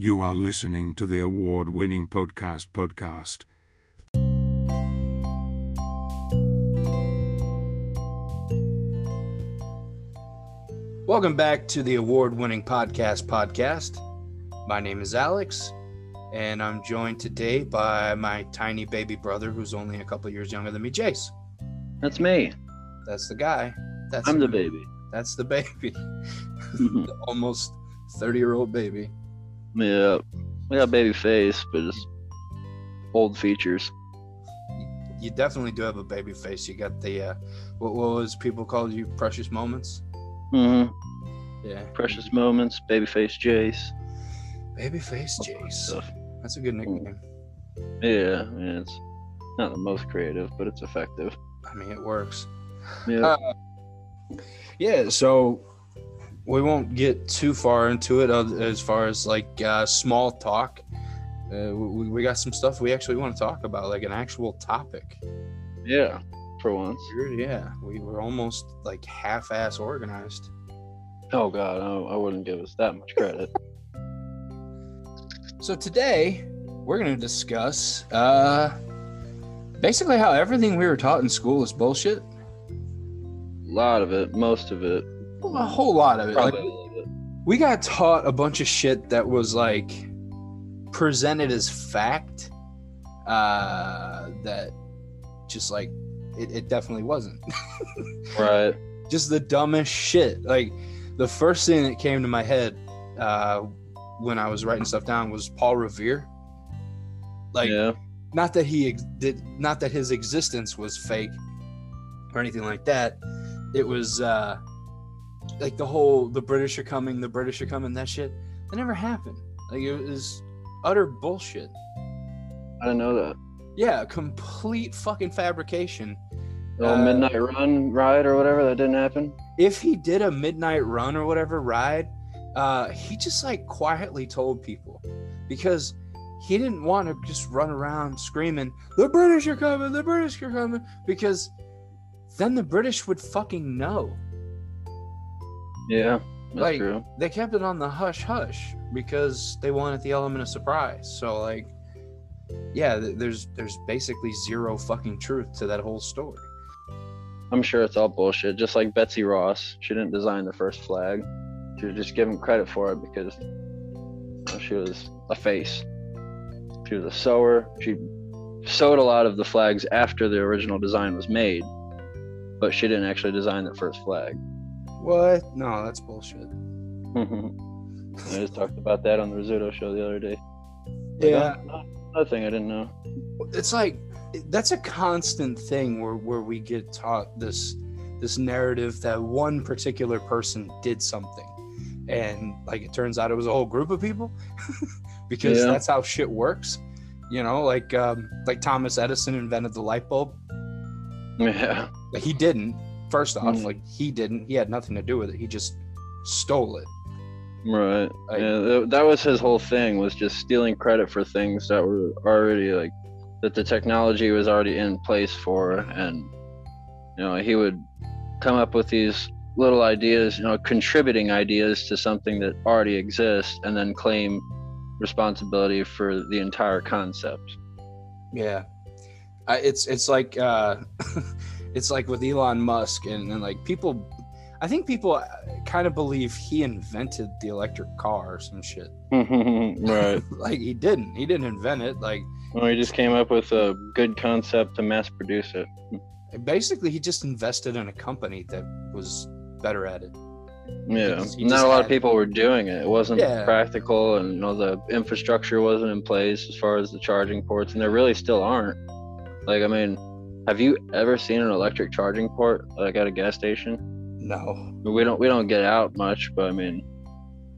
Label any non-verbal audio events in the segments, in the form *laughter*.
You are listening to the award winning podcast podcast. Welcome back to the award winning podcast podcast. My name is Alex, and I'm joined today by my tiny baby brother who's only a couple years younger than me, Jace. That's me. That's the guy. That's I'm the baby. That's the baby. the mm-hmm. *laughs* almost 30 year old baby. Yeah. We got baby face, but just old features. You definitely do have a baby face. You got the, uh, what, what was people called you? Precious moments? hmm Yeah. Precious moments, baby face Jace. Baby face Jace. That's a good nickname. Yeah, I mean, it's not the most creative, but it's effective. I mean, it works. Yeah. Uh, yeah, so we won't get too far into it uh, as far as like uh, small talk. Uh, we, we got some stuff we actually want to talk about, like an actual topic. yeah, for once. Yeah, we were almost like half-ass organized. Oh, God, I, I wouldn't give us that much credit. *laughs* So today we're going to discuss uh, basically how everything we were taught in school is bullshit. a lot of it, most of it. A whole lot of it. Like, Probably all of it. we got taught a bunch of shit that was like presented as fact uh that just like it, it definitely wasn't *laughs* Right. just the dumbest shit like the first thing that came to my head uh when i was writing stuff down was paul revere like yeah. not that he ex- did not that his existence was fake or anything like that it was uh like the whole the british are coming the british are coming that shit that never happened like it was utter bullshit I didn't know that. yeah complete fucking fabrication The Uh, midnight run ride or whatever, that didn't happen. if he did a midnight run or whatever ride uh he just like quietly told people because he didn't want to just run around screaming the british are coming the british are coming because then the british would fucking know Yeah, that's Like- true. they kept it on the hush hush because they wanted the element of surprise so like yeah th- there's there's basically zero fucking truth to that whole story I'm sure it's all bullshit. Just like Betsy Ross, she didn't design the first flag. She was just given credit for it because you know, she was a face. She was a sewer. She sewed a lot of the flags after the original design was made, but she didn't actually design the first flag. What? No that's bullshit. *laughs* I just talked about that on the Rizzuto show the other day. Like, yeah. Oh, another thing I didn't know. it's like that's a constant thing where where we get taught this this narrative that one particular person did something. And like it turns out it was a whole group of people *laughs* because Yeah. that's how shit works you know? Like um like thomas edison invented the light bulb. *laughs* Yeah, Like, he didn't first off Mm. like he didn't he had nothing to do with it he just stole it right. Like- yeah, that, that was his whole thing was just stealing credit for things that were already like that the technology was already in place for, and you know he would come up with these little ideas, you know, contributing ideas to something that already exists, and then claim responsibility for the entire concept. Yeah, I, it's it's like uh, *laughs* it's like with Elon Musk and, and like people. I think people uh, kind of believe he invented the electric car or some shit. *laughs* right. *laughs* like he didn't. He didn't invent it. Like Well, he just came up with a good concept to mass produce it. basically, he just invested in a company that was better at it. Yeah, not a lot of people were doing it. It wasn't Yeah. practical, and you know the infrastructure wasn't in place as far as the charging ports, and there really still aren't. Like, I mean, have you ever seen an electric charging port like at a gas station? No. We don't we don't get out much, but I mean,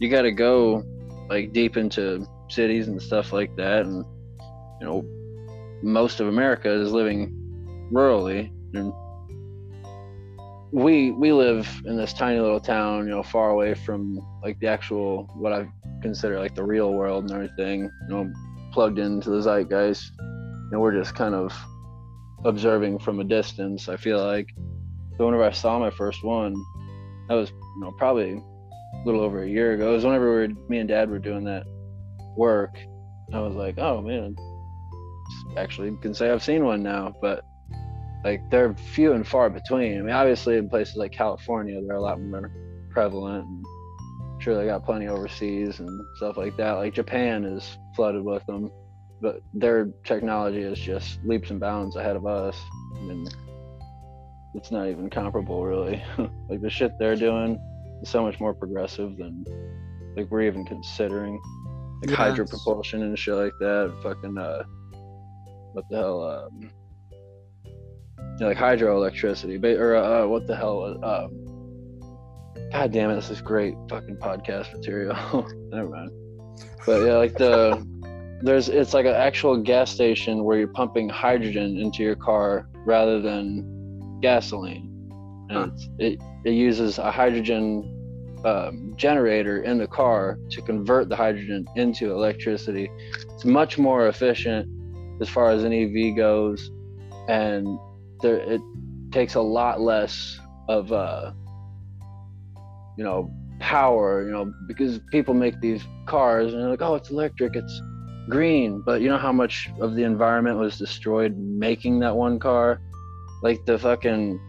you got to go like deep into cities and stuff like that, and you know, most of America is living rurally, and we we live in this tiny little town, you know, far away from like the actual what I consider like the real world and everything, you know, plugged into the zeitgeist. You know, we're just kind of observing from a distance. I feel like. Whenever I saw my first one, that was you know probably a little over a year ago. It was whenever we were, me and Dad were doing that work. I was like, oh man, actually can say I've seen one now, but like they're few and far between. I mean, obviously in places like California, they're a lot more prevalent. And sure they got plenty overseas and stuff like that. Like Japan is flooded with them, but their technology is just leaps and bounds ahead of us. I mean, it's not even comparable, really. *laughs* like the shit they're doing is so much more progressive than like we're even considering. Like Yes. hydro propulsion and shit like that. Fucking uh, what the hell? Um, like hydroelectricity, ba- or uh, what the hell? Uh, God damn it, this is great fucking podcast material. *laughs* Never mind. But yeah, like the *laughs* there's it's like an actual gas station where you're pumping hydrogen into your car rather than gasoline, and Huh. it it uses a hydrogen um, generator in the car to convert the hydrogen into electricity. It's much more efficient as far as an EV goes, and there it takes a lot less of uh, you know power. You know because people make these cars and they're like, oh, it's electric, it's green, but you know how much of the environment was destroyed making that one car, like the fucking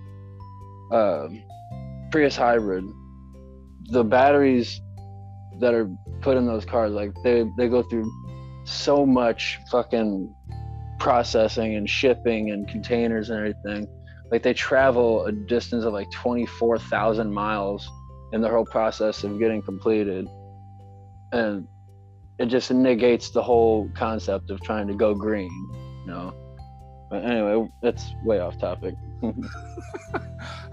um Prius hybrid. The batteries that are put in those cars like they they go through so much fucking processing and shipping and containers and everything. Like they travel a distance of like 24,000 miles in the whole process of getting completed. And it just negates the whole concept of trying to go green you know but anyway that's way off topic *laughs*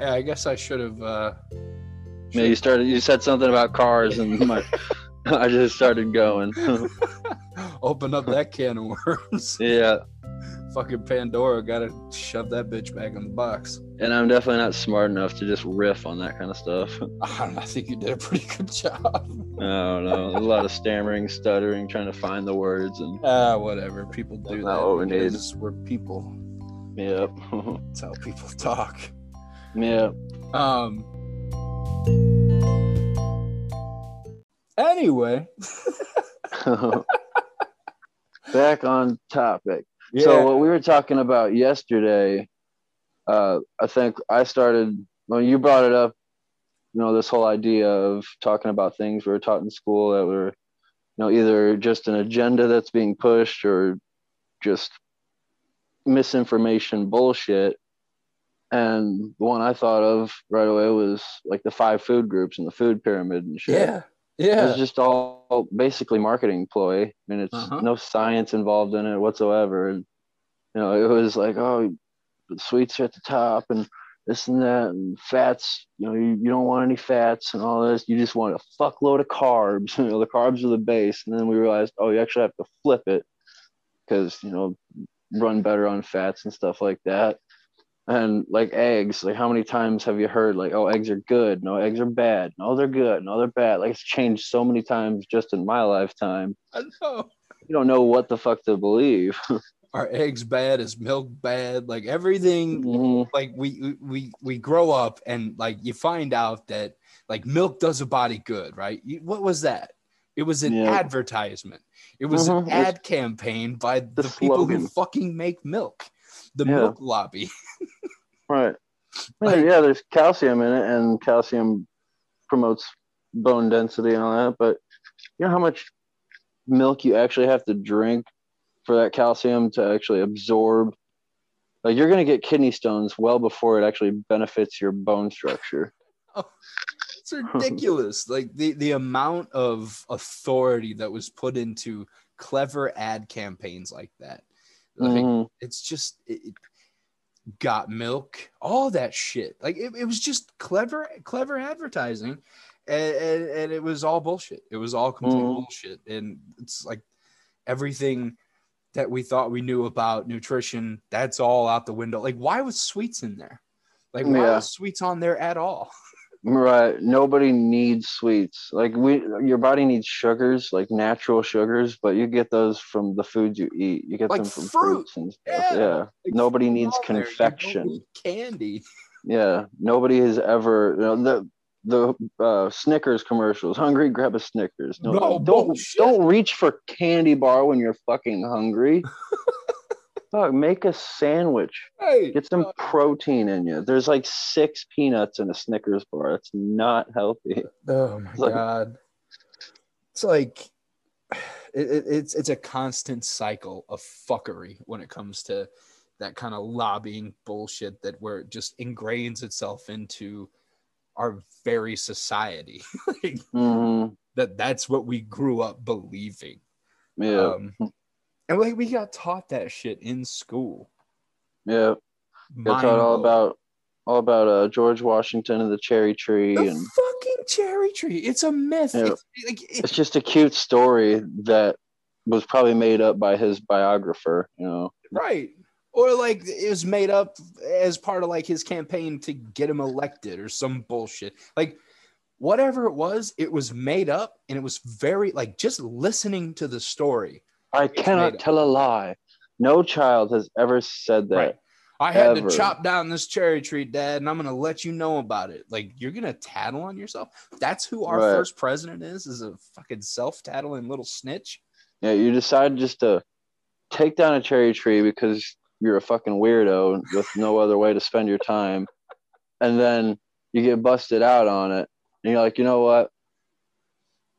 Yeah, I guess I should have. Uh, Yeah, you started. You said something about cars, and my, *laughs* I just started going. *laughs* open up that can of worms. yeah, Fucking Pandora, gotta shove that bitch back in the box. and I'm definitely not smart enough to just riff on that kind of stuff. I, don't know, I think you did a pretty good job. I don't know. A lot of stammering, stuttering, trying to find the words, and Ah, whatever. People do That's that. what we need. We're people. yep, That's how people talk. *laughs* yep. Um. Anyway. *laughs* *laughs* Back on topic. Yeah. So what we were talking about yesterday, uh, I think I started when you brought it up. You know, this whole idea of talking about things we were taught in school that were, you know, either just an agenda that's being pushed or just misinformation bullshit. And the one I thought of right away was like the five food groups and the food pyramid and shit. yeah. Yeah. It's just all basically marketing ploy. I mean, it's Uh-huh. no science involved in it whatsoever. And you know, it was like, oh, sweets are at the top and this and that and fats. You know, you, you don't want any fats and all this. You just want a fuckload of carbs. *laughs* You know, the carbs are the base. And then we realized, oh, you actually have to flip it because you know, run better on fats and stuff like that. And like eggs, like how many times have you heard like, oh, eggs are good, no, eggs are bad, no, they're good, no, they're bad. Like it's changed so many times just in my lifetime. I know. You don't know what the fuck to believe. *laughs* Are eggs bad? Is milk bad? Like everything. Mhm. Like we we we grow up and like you find out that like milk does a body good, right? You- What was that? It was an Yeah. advertisement. It was Mhm. an ad campaign by the, the people who fucking make milk, the Yeah. milk lobby. *laughs* Right. Yeah, Like- yeah, there's calcium in it, and calcium promotes bone density and all that. But you know how much milk you actually have to drink for that calcium to actually absorb? Like you're gonna get kidney stones well before it actually benefits your bone structure. It's *laughs* ridiculous. like the the amount of authority that was put into clever ad campaigns like that. Like Mhm. it's just it, it got milk, all that shit. Like it, it was just clever, clever advertising. And, and, and it was all bullshit. It was all complete Mhm. bullshit. And it's like everything that we thought we knew about nutrition, that's all out the window. Like, why was sweets in there? Like, why Yeah. was sweets on there at all? *laughs* Right. Nobody needs sweets. Like we your body needs sugars, like natural sugars, but you get those from the foods you eat. You get Like them from fruit. fruits and stuff. Yeah. Yeah. Like, Nobody needs on there. You don't confection. candy. *laughs* Yeah. Nobody has ever you know the the uh, Snickers commercials. Hungry, grab a Snickers. No, No, don't bullshit. don't reach for candy bar when you're fucking hungry. *laughs* Fuck, make a sandwich. Hey, Get some uh, protein in you. There's like six peanuts in a Snickers bar. It's not healthy. Oh my Like- god. It's like it, it, it's it's a constant cycle of fuckery when it comes to that kind of lobbying bullshit that where it just ingrains itself into our very society. *laughs* like, hmm that that's what we grew up believing. Yeah, Um, and like we got taught that shit in school. yeah. Got taught all about all about uh, George Washington and the cherry tree, the and fucking cherry tree. It's a myth. Yeah. It's, like, it- it's just a cute story that was probably made up by his biographer. You know, Right. Or like it was made up as part of like his campaign to get him elected or some bullshit. Like whatever it was, it was made up and it was very like just listening to the story. I cannot tell a lie. No child has ever said that. Right. I had Ever. to chop down this cherry tree, Dad, and I'm gonna let you know about it. Like you're gonna tattle on yourself. That's who our Right. first president is, is a fucking self-tattling little snitch. Yeah, you decide just to take down a cherry tree because you're a fucking weirdo with no other way to spend your time, and then you get busted out on it, and you're like, you know what?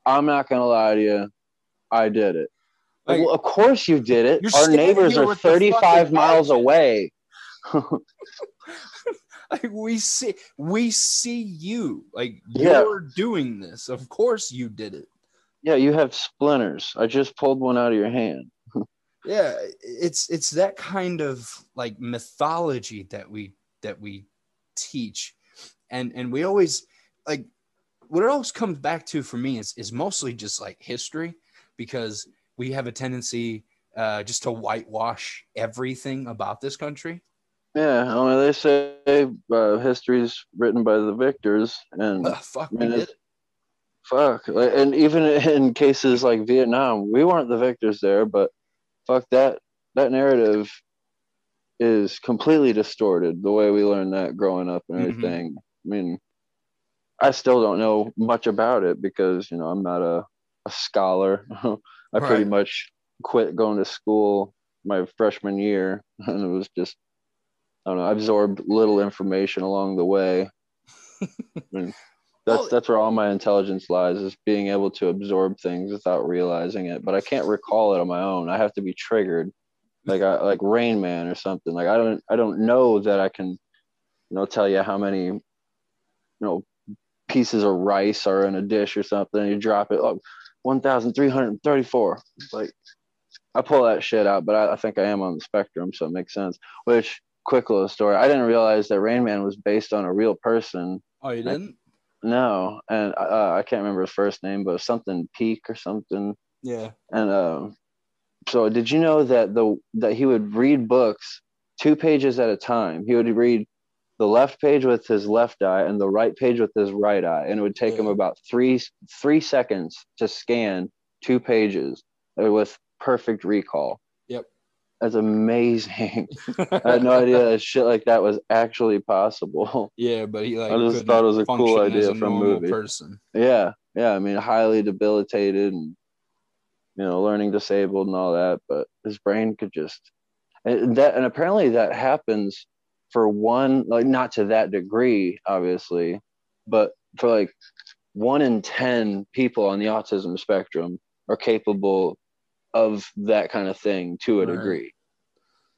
I'm not gonna lie to you. I did it. Like, well, of course you did it. Our neighbors are 35 miles hatchet. away. *laughs* like we see we see you. Like Yeah. you're doing this. Of course you did it. Yeah, you have splinters. I just pulled one out of your hand. *laughs* yeah it's it's that kind of like mythology that we that we teach and and we always like what it always comes back to for me is is mostly just like history because we have a tendency uh just to whitewash everything about this country Yeah, I mean, they say uh, history's written by the victors, and Ugh, fuck I we mean, did fuck. Like, And even in cases like Vietnam, we weren't the victors there, but fuck that. That narrative is completely distorted. The way we learned that growing up and Mhm. everything. I mean, I still don't know much about it because you know I'm not a, a scholar. *laughs* I pretty much quit going to school my freshman year, *laughs* and it was just I don't know. I absorbed little information along the way. *laughs* Mean, that's Well- that's where all my intelligence lies is being able to absorb things without realizing it. But I can't recall it on my own. I have to be triggered, like I, like Rain Man or something. Like I don't I don't know that I can, you know, tell you how many, you know, pieces of rice are in a dish or something. You drop it, oh, one thousand three hundred thirty-four. Like I pull that shit out, but I, I think I am on the spectrum, so it makes sense. Which quick little story. I didn't realize that Rain Man was based on a real person. oh you didn't No, and uh, I can't remember his first name, but something Peek or something. yeah And um, so, did you know that the that he would read books two pages at a time? He would read the left page with his left eye and the right page with his right eye, and it would take him about three three seconds to scan two pages with perfect recall. Yep. That's amazing. *laughs* I had no idea that shit like that was actually possible. yeah but he like I just thought it was a cool idea a from a movie. person Yeah, yeah. I mean, highly debilitated and you know, learning disabled and all that, but his brain could just and that and apparently that happens for one like not to that degree, obviously, but for like one in ten people on the autism spectrum are capable of that kind of thing to a Right. degree.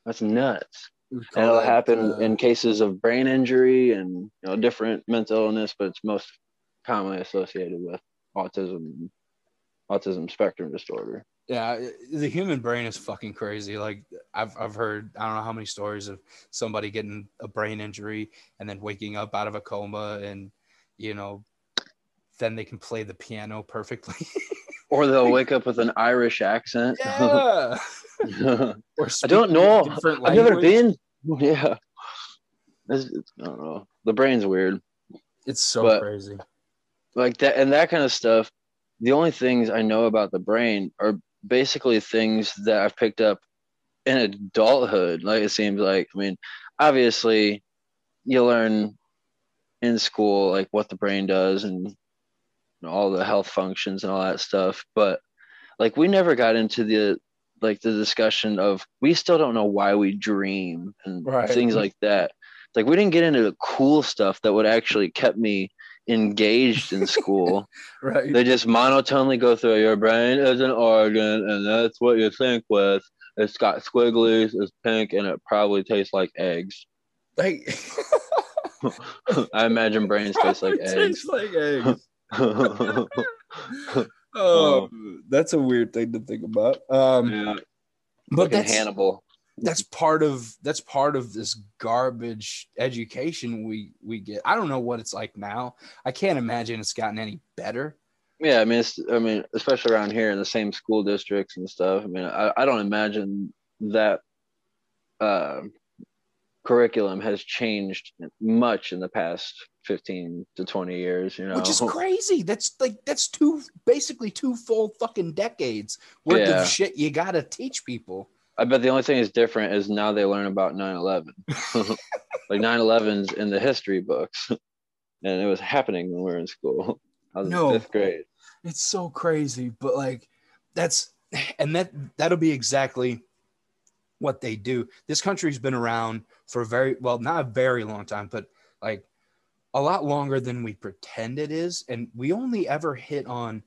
That's nuts and it'll that, happen uh, in cases of brain injury and you know different mental illness but it's most commonly associated with autism autism spectrum disorder Yeah, uh, the human brain is fucking crazy. Like I've I've heard I don't know how many stories of somebody getting a brain injury and then waking up out of a coma and you know then they can play the piano perfectly. *laughs* or they'll wake up with an irish accent yeah. *laughs* i don't know i've never been *laughs* yeah It's- it's- i don't know the brain's weird It's so but- crazy. like that and that kind of stuff the only things i know about the brain are basically things that i've picked up in adulthood like it seems like i mean obviously you learn in school, like what the brain does and all the health functions and all that stuff. But like we never got into the like the discussion of we still don't know why we dream and Right. things like that. Like we didn't get into the cool stuff that would actually kept me engaged in school. *laughs* Right. they just monotonely go through your brain is an organ and that's what you think with. It's got squigglies, it's pink, and it probably tastes like eggs. like *laughs* I imagine brains taste like eggs. tastes like eggs. *laughs* Oh, that's a weird thing to think about. Um, yeah, but that's Hannibal. That's part of that's part of this garbage education we we get. I don't know what it's like now. I can't imagine it's gotten any better. Yeah, I mean, it's, I mean, especially around here in the same school districts and stuff. I mean, I, I don't imagine that uh, curriculum has changed much in the past fifteen to twenty years. You know, Which is *laughs* crazy. That's like that's two basically two full fucking decades worth Yeah. of shit you gotta teach people. I bet the only thing is different is now they learn about 9/11. *laughs* like 9/11's in the history books, and it was happening when we were in school. I was No. in fifth grade. It's so crazy, but like that's and that that'll be exactly what they do. This country's been around for very well, not a very long time, but like a lot longer than we pretend it is, and we only ever hit on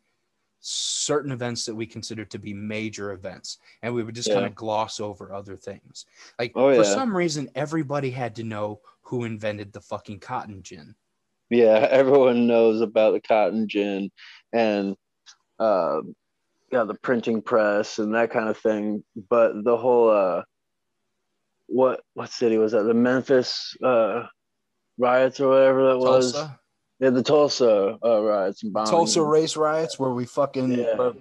certain events that we consider to be major events and we would just Yeah. kind of gloss over other things like Oh, for yeah. some reason everybody had to know who invented the fucking cotton gin Yeah, *laughs* everyone knows about the cotton gin and uh, yeah, the printing press and that kind of thing. But the whole uh, what what city was that? The Memphis uh, riots or whatever that was. Yeah, the Tulsa uh, riots and bombings. Tulsa race riots where we fucking Yeah. uh,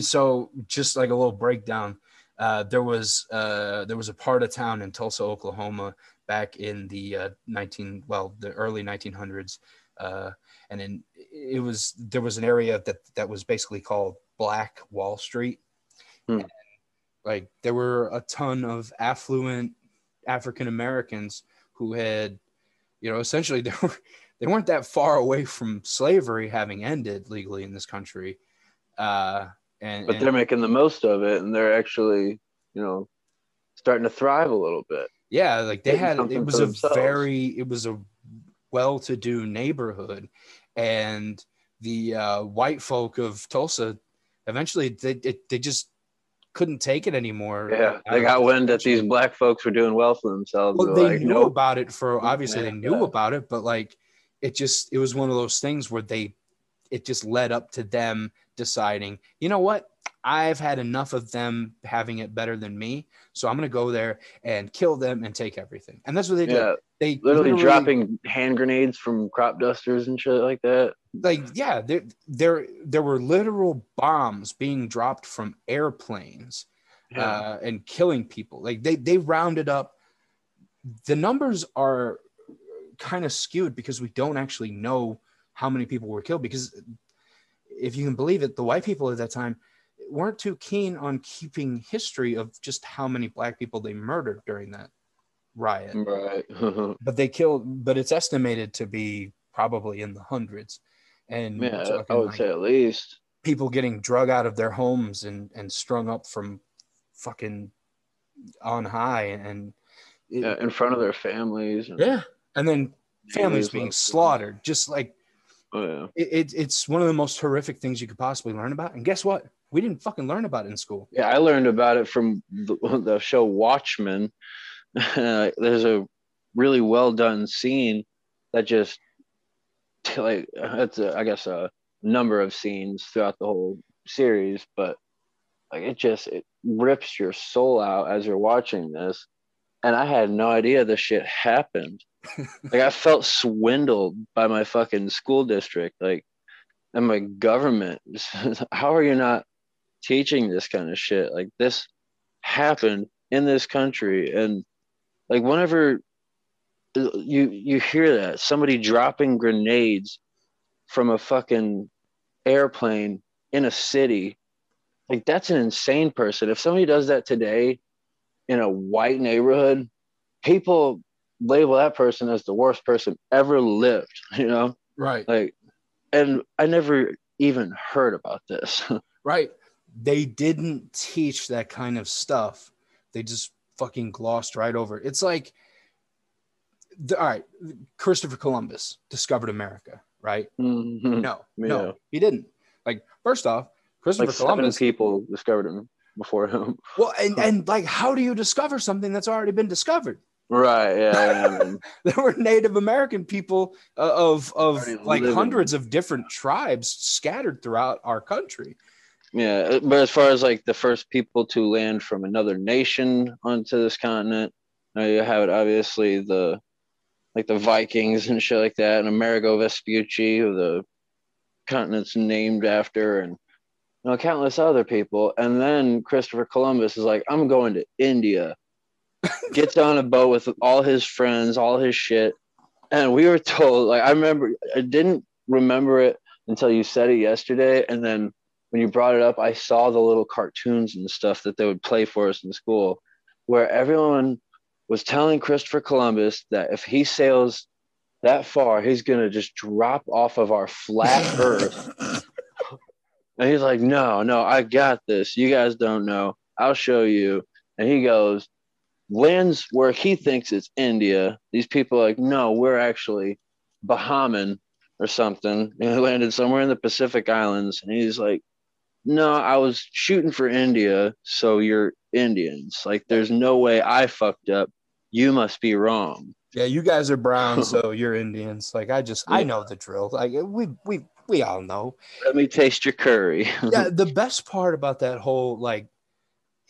so just like a little breakdown uh, there was uh, there was a part of town in Tulsa, Oklahoma, back in the uh, 19 well the early 1900s, uh, and in it was there was an area that that was basically called Black Wall Street. Hmm. And, like there were a ton of affluent African Americans who had, you know, essentially *laughs* they were they weren't that far away from slavery having ended legally in this country. Uh, and, But and- they're making the most of it, and they're actually, you know, starting to thrive a little bit. yeah, like they had it was a themselves. very it was a well-to-do neighborhood, and the uh, white folk of Tulsa eventually they they, they just couldn't take it anymore. Yeah, they got wind that these black folks were doing well for themselves. Well, They're they like, knew nope. about it for obviously they knew yeah. about it, but like it just it was one of those things where they it just led up to them deciding, you know what, I've had enough of them having it better than me, so I'm gonna go there and kill them and take everything. And that's what they did. Yeah, They literally, dropping hand grenades from crop dusters and shit like that. like yeah, there there there were literal bombs being dropped from airplanes Yeah. uh, and killing people. Like they they rounded up. The numbers are kind of skewed because we don't actually know how many people were killed. Because if you can believe it, the white people at that time weren't too keen on keeping history of just how many black people they murdered during that riot. right. *laughs* But they killed. But it's estimated to be probably in the hundreds. And yeah, I would like say at least. people getting drug out of their homes and and strung up from fucking on high and it- Yeah, in front of their families. and- yeah and then families being slaughtered just like Oh yeah. it, it, it's one of the most horrific things you could possibly learn about and guess what we didn't fucking learn about it in school Yeah, I learned about it from the, the show Watchmen. *laughs* There's a really well done scene that just *laughs* like it's a, I guess a number of scenes throughout the whole series, but like it just it rips your soul out as you're watching this. And I had no idea this shit happened. Like I felt swindled by my fucking school district, like and my government. *laughs* How are you not teaching this kind of shit? Like this happened in this country, and like whenever you you hear that somebody dropping grenades from a fucking airplane in a city, like that's an insane person. If somebody does that today in a white neighborhood, people label that person as the worst person ever lived, *laughs* you know? Right. Like, and I never even heard about this. *laughs* Right. They didn't teach that kind of stuff. They just fucking glossed right over it. It's like, the, all right, Christopher Columbus discovered America, right? Mhm. No, Yeah. no, he didn't. Like, first off, Christopher like seven Columbus. people discovered him before him. Well, and, *laughs* and like, how do you discover something that's already been discovered? Right. Yeah. yeah. *laughs* There were Native American people uh, of of like living. hundreds of different tribes scattered throughout our country. Yeah, but as far as like the first people to land from another nation onto this continent, now you have it obviously the like the Vikings and shit like that, and Amerigo Vespucci, who the continent's named after, and you know, countless other people. And then Christopher Columbus is like, I'm going to India. Gets on a boat with all his friends, all his shit. And we were told, like, I remember, I didn't remember it until you said it yesterday. And then when you brought it up, I saw the little cartoons and stuff that they would play for us in school, where everyone was telling Christopher Columbus that if he sails that far, he's gonna just drop off of our flat *laughs* Earth. And he's like, "No, no, I got this. You guys don't know. I'll show you." And he goes, lands where he thinks it's India. These people are like, "No, we're actually Bahamian or something." *laughs* And he landed somewhere in the Pacific Islands, and he's like, no, I was shooting for India, so you're Indians. Like, there's no way I fucked up. You must be wrong. Yeah, you guys are brown, *laughs* so you're Indians. Like I just I know the drill. Like we we we all know. Let me taste your curry. Yeah, *laughs* the best part about that whole like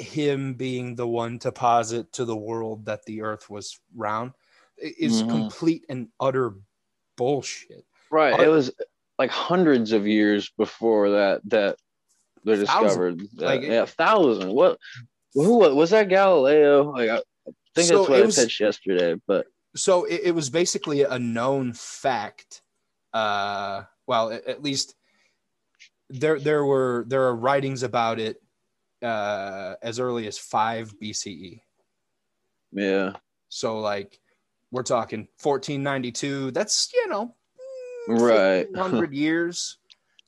him being the one to posit to the world that the earth was round is Mhm. complete and utter bullshit. right. It was like hundreds of years before that that they Thousand. discovered. That, Like- yeah, thousand. What? Who was that? Galileo? Like, I think So that's what I was- pitched yesterday. But So it, it was basically a known fact. Uh well, at, at least there there were there are writings about it uh as early as 5 BCE. yeah, So like we're talking 1492. That's you know, Right. Hundred *laughs* years.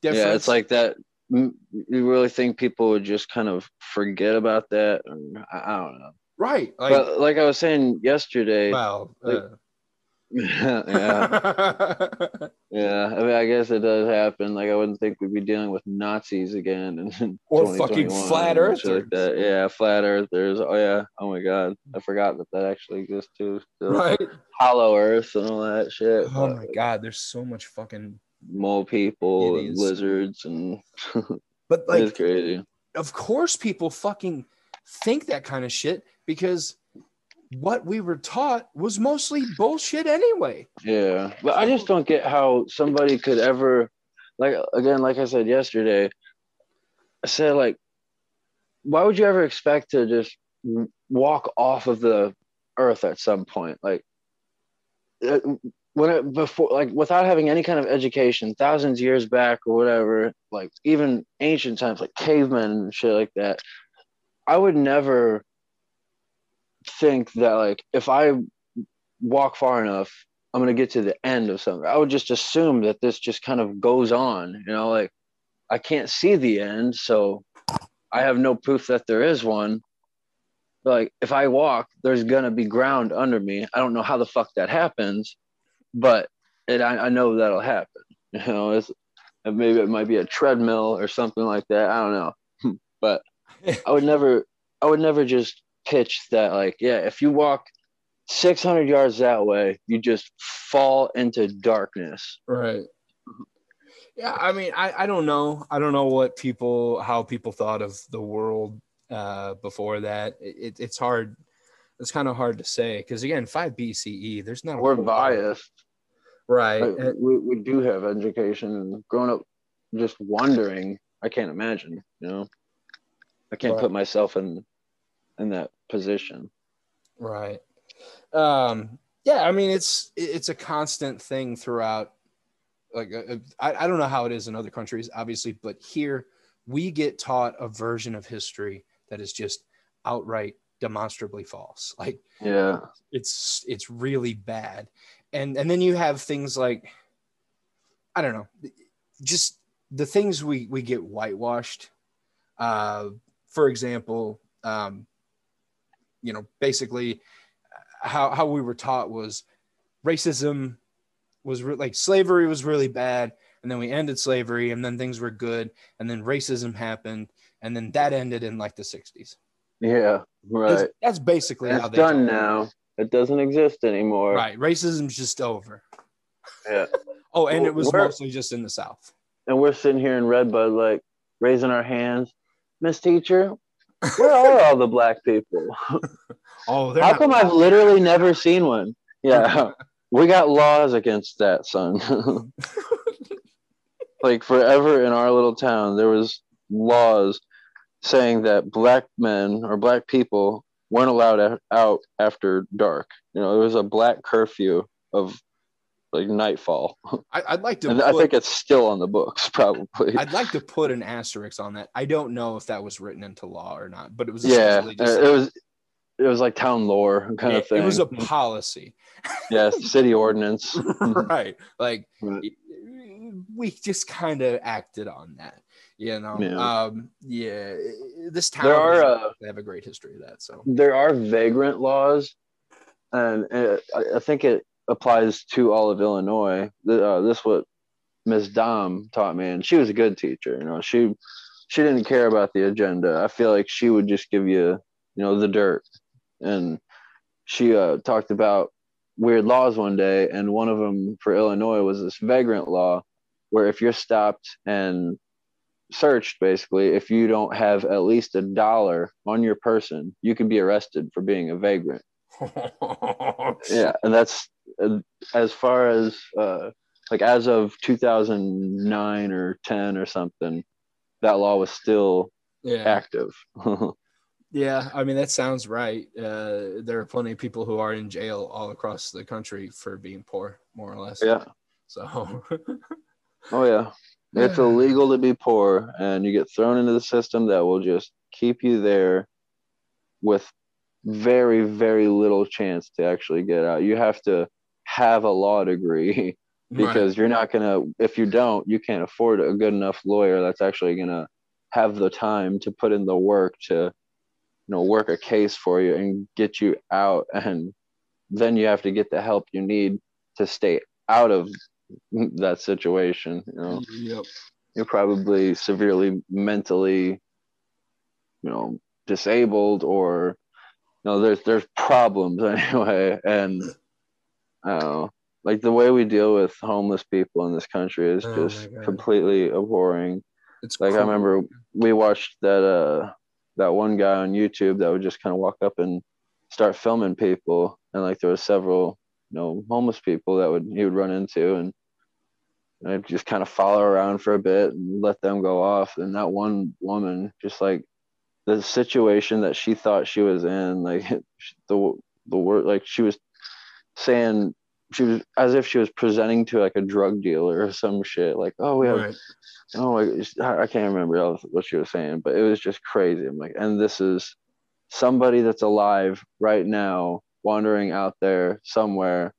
yeah. It's like that. You really think people would just kind of forget about that? I, I don't know. right. Like but like I was saying yesterday, well, like- uh, *laughs* yeah, *laughs* yeah. I mean, I guess it does happen. Like, I wouldn't think we'd be dealing with Nazis again, and *laughs* Or fucking flat Like that. earthers. Yeah, flat earthers. Oh yeah. Oh my god, I forgot that that actually exists too. Still. right. Hollow Earth and all that shit. Oh but my god, there's so much fucking. Mole people and lizards and But like, it's crazy. of course, people fucking think that kind of shit because what we were taught was mostly bullshit anyway. Yeah, but I just don't get how somebody could ever, like again, like I said yesterday, I said like, why would you ever expect to just walk off of the earth at some point? Like, uh, when it before, like without having any kind of education, thousands years back or whatever, like even ancient times, like cavemen and shit like that, I would never think that like if I walk far enough I'm gonna get to the end of something. I would just assume that this just kind of goes on, you know, like I can't see the end, so I have no proof that there is one. Like if I walk, there's gonna be ground under me. I don't know how the fuck that happens, but it I, I know that'll happen. *laughs* You know, it's maybe it might be a treadmill or something like that. I don't know. *laughs* but I would never I would never just pitch that like, yeah, if you walk 600 yards that way, you just fall into darkness. Right. Yeah, I mean, I, I don't know. I don't know what people, how people thought of the world uh, before that. It, it's hard. It's kind of hard to say because again, five BCE. There's not. We're biased. right? Like, we, we do have education and growing up just wondering, I can't imagine, you know. I can't Right. put myself in in that position. Right. Um, yeah, I mean it's it's a constant thing throughout. Like uh, I, I don't know how it is in other countries, obviously, but here we get taught a version of history that is just outright demonstrably false. Like Yeah. it's it's really bad and and then you have things like i don't know just the things we we get whitewashed uh for example um you know basically uh, how how we were taught was racism was re- like slavery was really bad and then we ended slavery and then things were good and then racism happened and then that ended in like the 60s Yeah. that's, Right. that's basically how they done now. It doesn't exist anymore. Right. Racism's just over. Yeah. *laughs* Oh, and it was where- mostly just in the South. And we're sitting here in Red Bud, like raising our hands. Miss Teacher, where are all the black people? *laughs* Oh, How come I've literally never seen one? Yeah. *laughs* We got laws against that, son. *laughs* like forever in our little town, there was laws saying that black men or black people weren't allowed out after dark. You know, there was a black curfew of like nightfall, I, I'd like to. and I think it's still on the books, *laughs* probably. I'd like to put an asterisk on that. I don't know if that was written into law or not, but it was yeah, it was. It was like town lore kind it, of thing. it was a policy, yeah, city ordinance. *laughs* right? Like Right. we just kind of acted on that, you know. Yeah. Um, yeah, this town There are, uh, they have a great history of that. So there are vagrant laws, and it, I I think it applies to all of Illinois. Uh, this what Ms. Dom taught me, and she was a good teacher. You know, she she didn't care about the agenda. I feel like she would just give you, you know, the dirt. And she uh, talked about weird laws one day, and one of them for Illinois was this vagrant law, where if you're stopped and searched, basically, if you don't have at least a dollar on your person, you can be arrested for being a vagrant. *laughs* Yeah, and that's as far as uh, like as of 2009 or 10 or something, that law was still yeah, active. *laughs* yeah. I mean that sounds right. Uh, there are plenty of people who are in jail all across the country for being poor, more or less. yeah. So Oh yeah. *laughs* It's illegal to be poor and you get thrown into the system that will just keep you there with very very little chance to actually get out. You have to have a law degree *laughs* because you're not going to if you don't, you can't afford a good enough lawyer that's actually going to have the time to put in the work to you know work a case for you and get you out and then you have to get the help you need to stay out of that situation you know Yep. you're probably severely mentally you know disabled or know there's there's problems *laughs* anyway. And I like the way we deal with homeless people in this country is Oh just completely abhorring. It's like I remember we watched that uh that one guy on YouTube that would just kind of walk up and start filming people. And like there was several you know homeless people that would he would run into and I'd just kind of follow around for a bit and let them go off. And that one woman just like the situation that she thought she was in like *laughs* the the word like she was saying she was as if she was presenting to like a drug dealer or some shit like oh we have Right. oh my I I can't remember what she was saying, but it was just crazy. I'm like, and this is somebody that's alive right now, wandering out there somewhere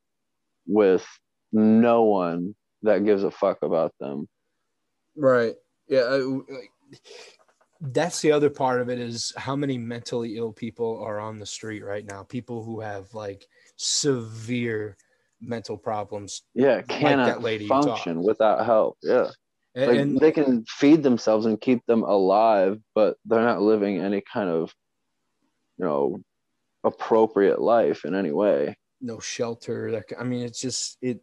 with no one that gives a fuck about them. Right. Yeah. uh, like, That's the other part of it is how many mentally ill people are on the street right now. People who have like severe mental problems. Yeah, cannot lady you talked. function without help. Yeah, And, like and they can feed themselves and keep them alive, but they're not living any kind of, you know, appropriate life in any way. no shelter. That I mean, it's just it.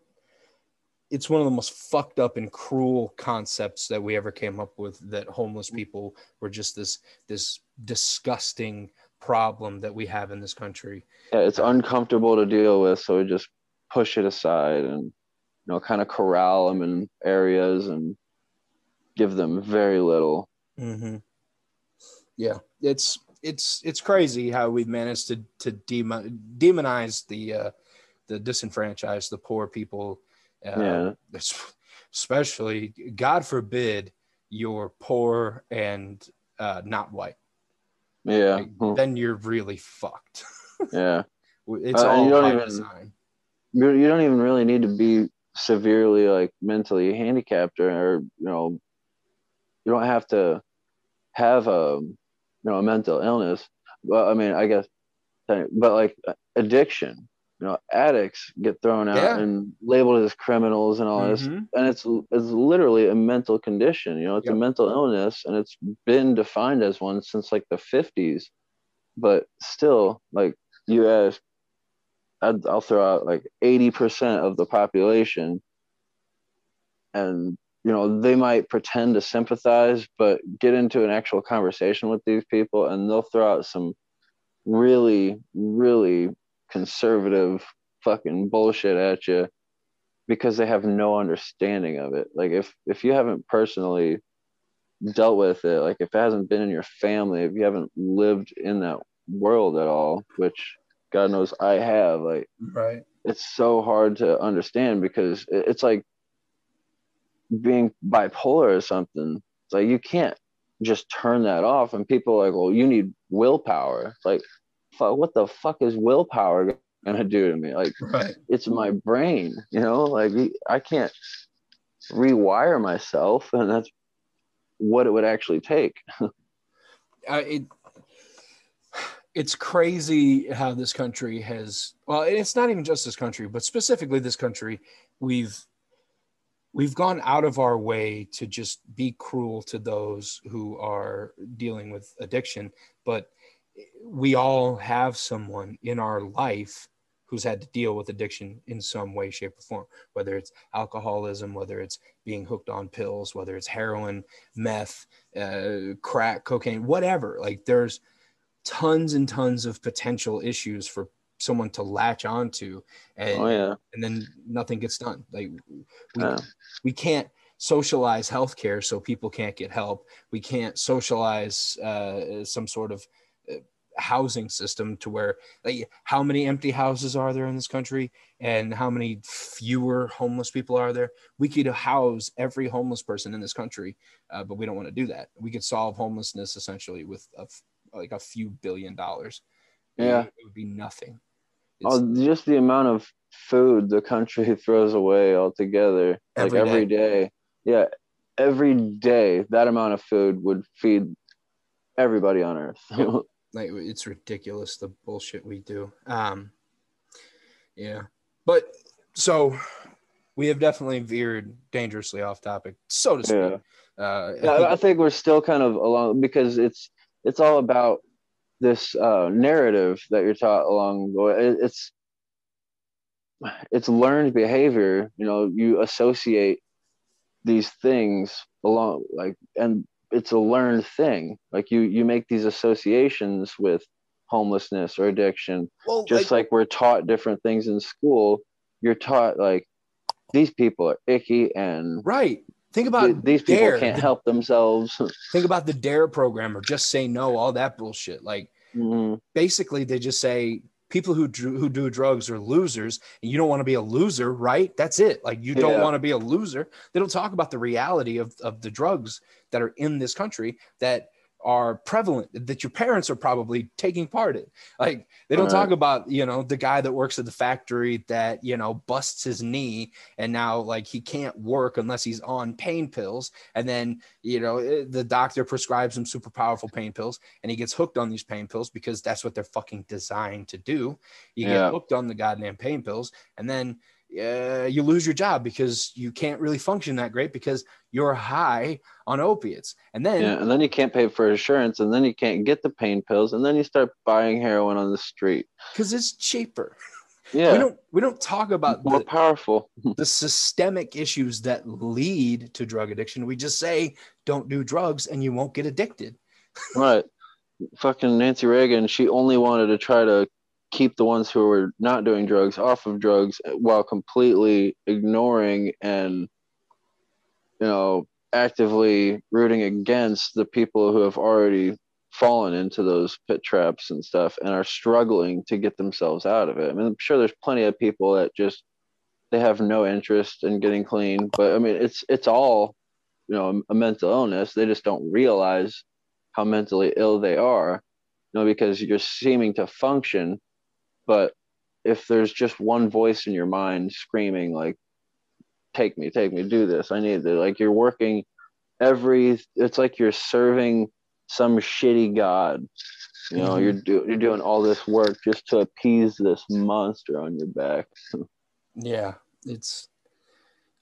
It's one of the most fucked up and cruel concepts that we ever came up with. That homeless people were just this this disgusting problem that we have in this country. yeah, it's uncomfortable to deal with, so we just push it aside and you know kind of corral them in areas and give them very little. Mm-hmm. Yeah, it's it's it's crazy how we've managed to to demon, demonize the uh, the disenfranchised, the poor people. Uh, Yeah. Especially, God forbid, you're poor and uh, not white. Yeah. like, Hmm. then you're really fucked. *laughs* Yeah. It's Uh, all you don't even- design. You you don't even really need to be severely like mentally handicapped or, or you know you don't have to have a you know a mental illness. Well, I mean, I guess, but like addiction, you know, addicts get thrown out Yeah. and labeled as criminals and all this, Mhm. and it's it's literally a mental condition. You know, it's Yep. a mental illness, and it's been defined as one since like the fifties. But still, like you ask, I'd, I'll throw out like eighty percent of the population, and you know they might pretend to sympathize, but get into an actual conversation with these people, and they'll throw out some really, really conservative fucking bullshit at you because they have no understanding of it. Like if if you haven't personally dealt with it, like if it hasn't been in your family, if you haven't lived in that world at all, which God knows I have, like Right. it's so hard to understand because it- it's like being bipolar or something. It's like you can't just turn that off, and people are like, well, you need willpower. It's like, fuck, what the fuck is willpower gonna do to me? Like, Right. it's my brain, you know, like I can't rewire myself, and that's what it would actually take. *laughs* uh, it it's crazy how this country has well it's not even just this country but specifically this country we've we've gone out of our way to just be cruel to those who are dealing with addiction but we all have someone in our life who's had to deal with addiction in some way shape or form whether it's alcoholism whether it's being hooked on pills whether it's heroin meth uh, crack, cocaine, whatever. Like there's tons and tons of potential issues for someone to latch onto, and Oh yeah, and then nothing gets done. Like we yeah, we can't socialize healthcare, so people can't get help. We can't socialize uh, some sort of housing system to where like how many empty houses are there in this country and how many fewer homeless people are there we could house every homeless person in this country uh, but we don't want to do that we could solve homelessness essentially with a like a few billion dollars Yeah. it, would be nothing It's- oh, just the amount of food the country *laughs* throws away altogether, Every like every day. Yeah, every day that amount of food would feed everybody on Earth. *laughs* Like it's ridiculous the bullshit we do um yeah but so we have definitely veered dangerously off topic so to speak yeah. uh yeah, I *laughs* think we're still kind of along because it's it's all about this uh, narrative that you're taught along the way. It, it's it's learned behavior. You know, you associate these things along like, and it's a learned thing. Like you you make these associations with homelessness or addiction, well, just like we're taught different things in school. You're taught like these people are icky and right think about th- these people dare can't help themselves. *laughs* think about the dare program or just say no all that bullshit like Mhm. basically they just say people who do, who do drugs are losers and you don't want to be a loser right? That's it. Like you don't Yeah. want to be a loser. They don't talk about the reality of, of the drugs that are in this country that are prevalent that your parents are probably taking part in like they don't Right. talk about you know the guy that works at the factory that you know busts his knee and now like he can't work unless he's on pain pills and then you know eh, the doctor prescribes him super powerful pain pills and he gets hooked on these pain pills because that's what they're fucking designed to do. You Yeah. get hooked on the goddamn pain pills, and then uh, you lose your job because you can't really function that great because you're high on opiates. And then Yeah, and then you can't pay for insurance, and then you can't get the pain pills, and then you start buying heroin on the street. because it's cheaper, *laughs* Yeah, we don't we don't talk about more the, powerful. *laughs* the systemic issues that lead to drug addiction. We just say don't do drugs and you won't get addicted. *laughs* right. Fucking Nancy Reagan, she only wanted to try to keep the ones who are not doing drugs off of drugs while completely ignoring and you know actively rooting against the people who have already fallen into those pit traps and stuff and are struggling to get themselves out of it. I mean, I'm sure there's plenty of people that just they have no interest in getting clean, but I mean, it's it's all you know a mental illness. They just don't realize how mentally ill they are. you know, because you're seeming to function, but if there's just one voice in your mind screaming like, "Take me, take me, do this, I need to," like you're working every. It's like you're serving some shitty god. You know, Mhm. you're do, you're doing all this work just to appease this monster on your back. *laughs* Yeah, it's.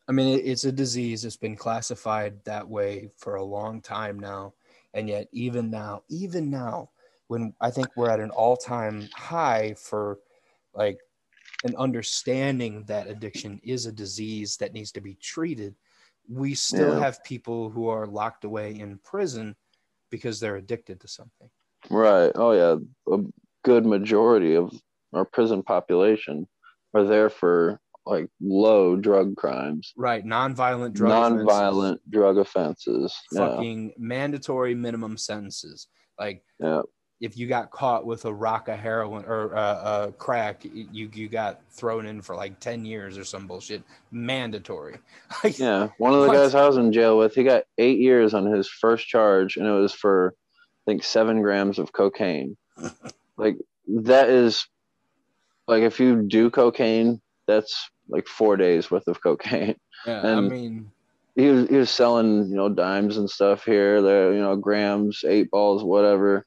I mean, it, it's a disease. It's been classified that way for a long time now, and yet even now, even now, when I think we're at an all-time high for, like, an understanding that addiction is a disease that needs to be treated, we still Yeah. have people who are locked away in prison because they're addicted to something. Right. Oh yeah. A good majority of our prison population are there for like low drug crimes, Right, non-violent drug offenses. non-violent drug offenses. Yeah. fucking mandatory minimum sentences. Like, Yeah. If you got caught with a rock of heroin or uh, uh, crack, you you got thrown in for like ten years or some bullshit. Mandatory. *laughs* Yeah. One of the What? guys I was in jail with, he got eight years on his first charge, and it was for I think seven grams of cocaine. *laughs* like that is like if you do cocaine, that's like four days worth of cocaine. yeah, I mean, he was he was selling you know dimes and stuff here there you know grams eight balls whatever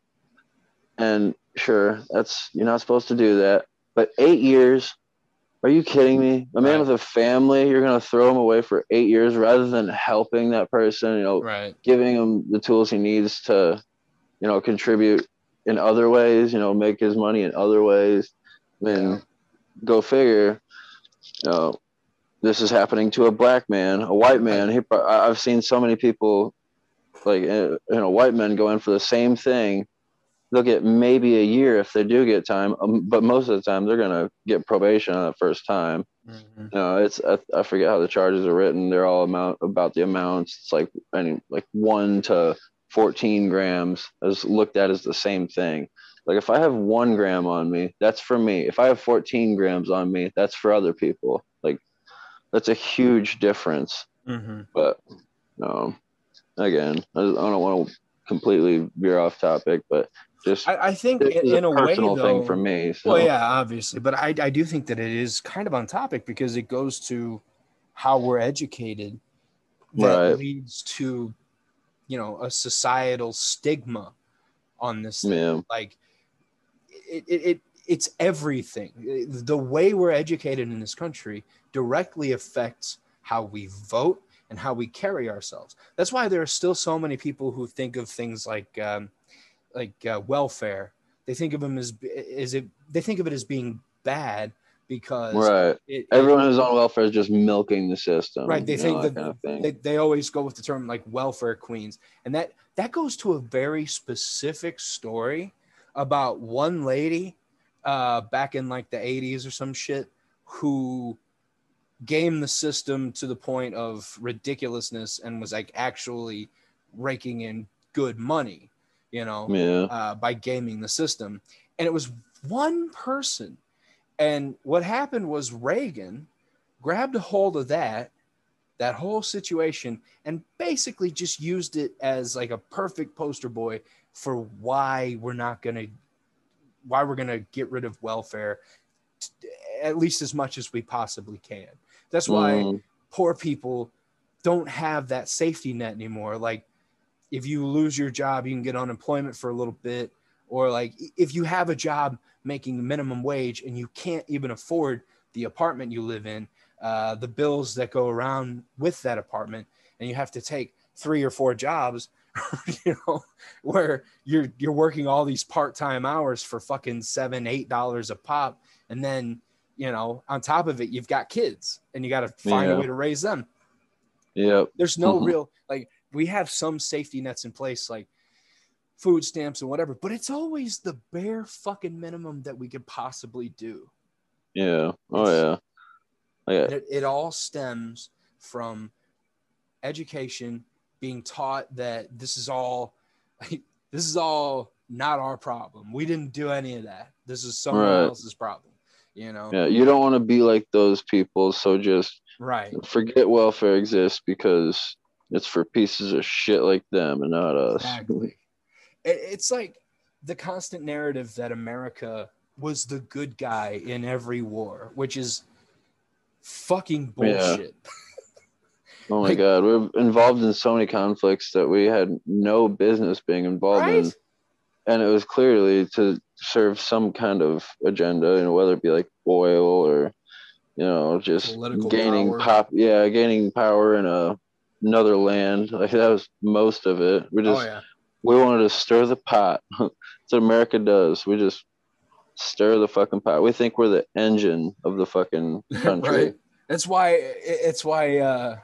and sure that's you're not supposed to do that but eight years are you kidding me a man Right. with a family you're going to throw him away for eight years rather than helping that person you know right. giving him the tools he needs to you know contribute in other ways you know make his money in other ways I mean, Yeah. go figure you know this is happening to a black man a white man he i've seen so many people like uh, you know white men go in for the same thing they'll get maybe a year if they do get time um, but most of the time they're going to get probation on the first time Mhm. no, it's I, I forget how the charges are written. They're all amount about the amounts. It's like any like one to fourteen grams is looked at as the same thing. Like if I have one gram on me, that's for me. If I have fourteen grams on me, that's for other people. Like that's a huge difference. Mhm. But um, again, I, I don't want to completely veer off topic, but just I, I think in, in a way, though, thing for me. So. Well, yeah, obviously, but I, I do think that it is kind of on topic because it goes to how we're educated that Right. leads to, you know, a societal stigma on this. thing. yeah, Like, it, it, it it's everything. The way we're educated in this country directly affects how we vote and how we carry ourselves. That's why there are still so many people who think of things like um, like uh, welfare. They think of them as is it they think of it as being bad because right. it, it- Everyone who's on welfare is just milking the system. right they think know, that kind of they, they always go with the term like welfare queens and that that goes to a very specific story about one lady uh back in like the 80s or some shit who gamed the system to the point of ridiculousness and was like actually raking in good money you know yeah. uh, by gaming the system. And it was one person. And what happened was Reagan grabbed a hold of that, that whole situation, and basically just used it as like a perfect poster boy for why we're not going to, why we're going to get rid of welfare t- at least as much as we possibly can. That's why Mm, poor people don't have that safety net anymore. Like if you lose your job, you can get unemployment for a little bit, or like if you have a job making minimum wage and you can't even afford the apartment you live in, uh, the bills that go around with that apartment, and you have to take three or four jobs, *laughs* you know, where you're you're working all these part time hours for fucking seven eight dollars a pop, and then you know on top of it you've got kids and you got to find a way to raise them Yeah. there's no Mhm. real like we have some safety nets in place like food stamps and whatever but it's always the bare fucking minimum that we could possibly do Yeah. Oh It's- yeah. Yeah. Uh, it, it all stems from education being taught that this is all *laughs* this is all not our problem we didn't do any of that this is someone Right. else's problem you know Yeah. You don't want to be like those people, so just right forget welfare exists because it's for pieces of shit like them and not us. Exactly. It's like the constant narrative that America was the good guy in every war, which is fucking Yeah. bullshit. *laughs* Oh my Like- god, we're involved in so many conflicts that we had no business being involved in. And it was clearly to serve some kind of agenda, you know, whether it be like oil or, you know, just Political gaining power. pop, yeah, gaining power in a another land. Like that was most of it. We just oh yeah. we wanted to stir the pot. *laughs* That's what America does. We just stir the fucking pot. We think we're the engine of the fucking *laughs* country. right. That's why it's why uh,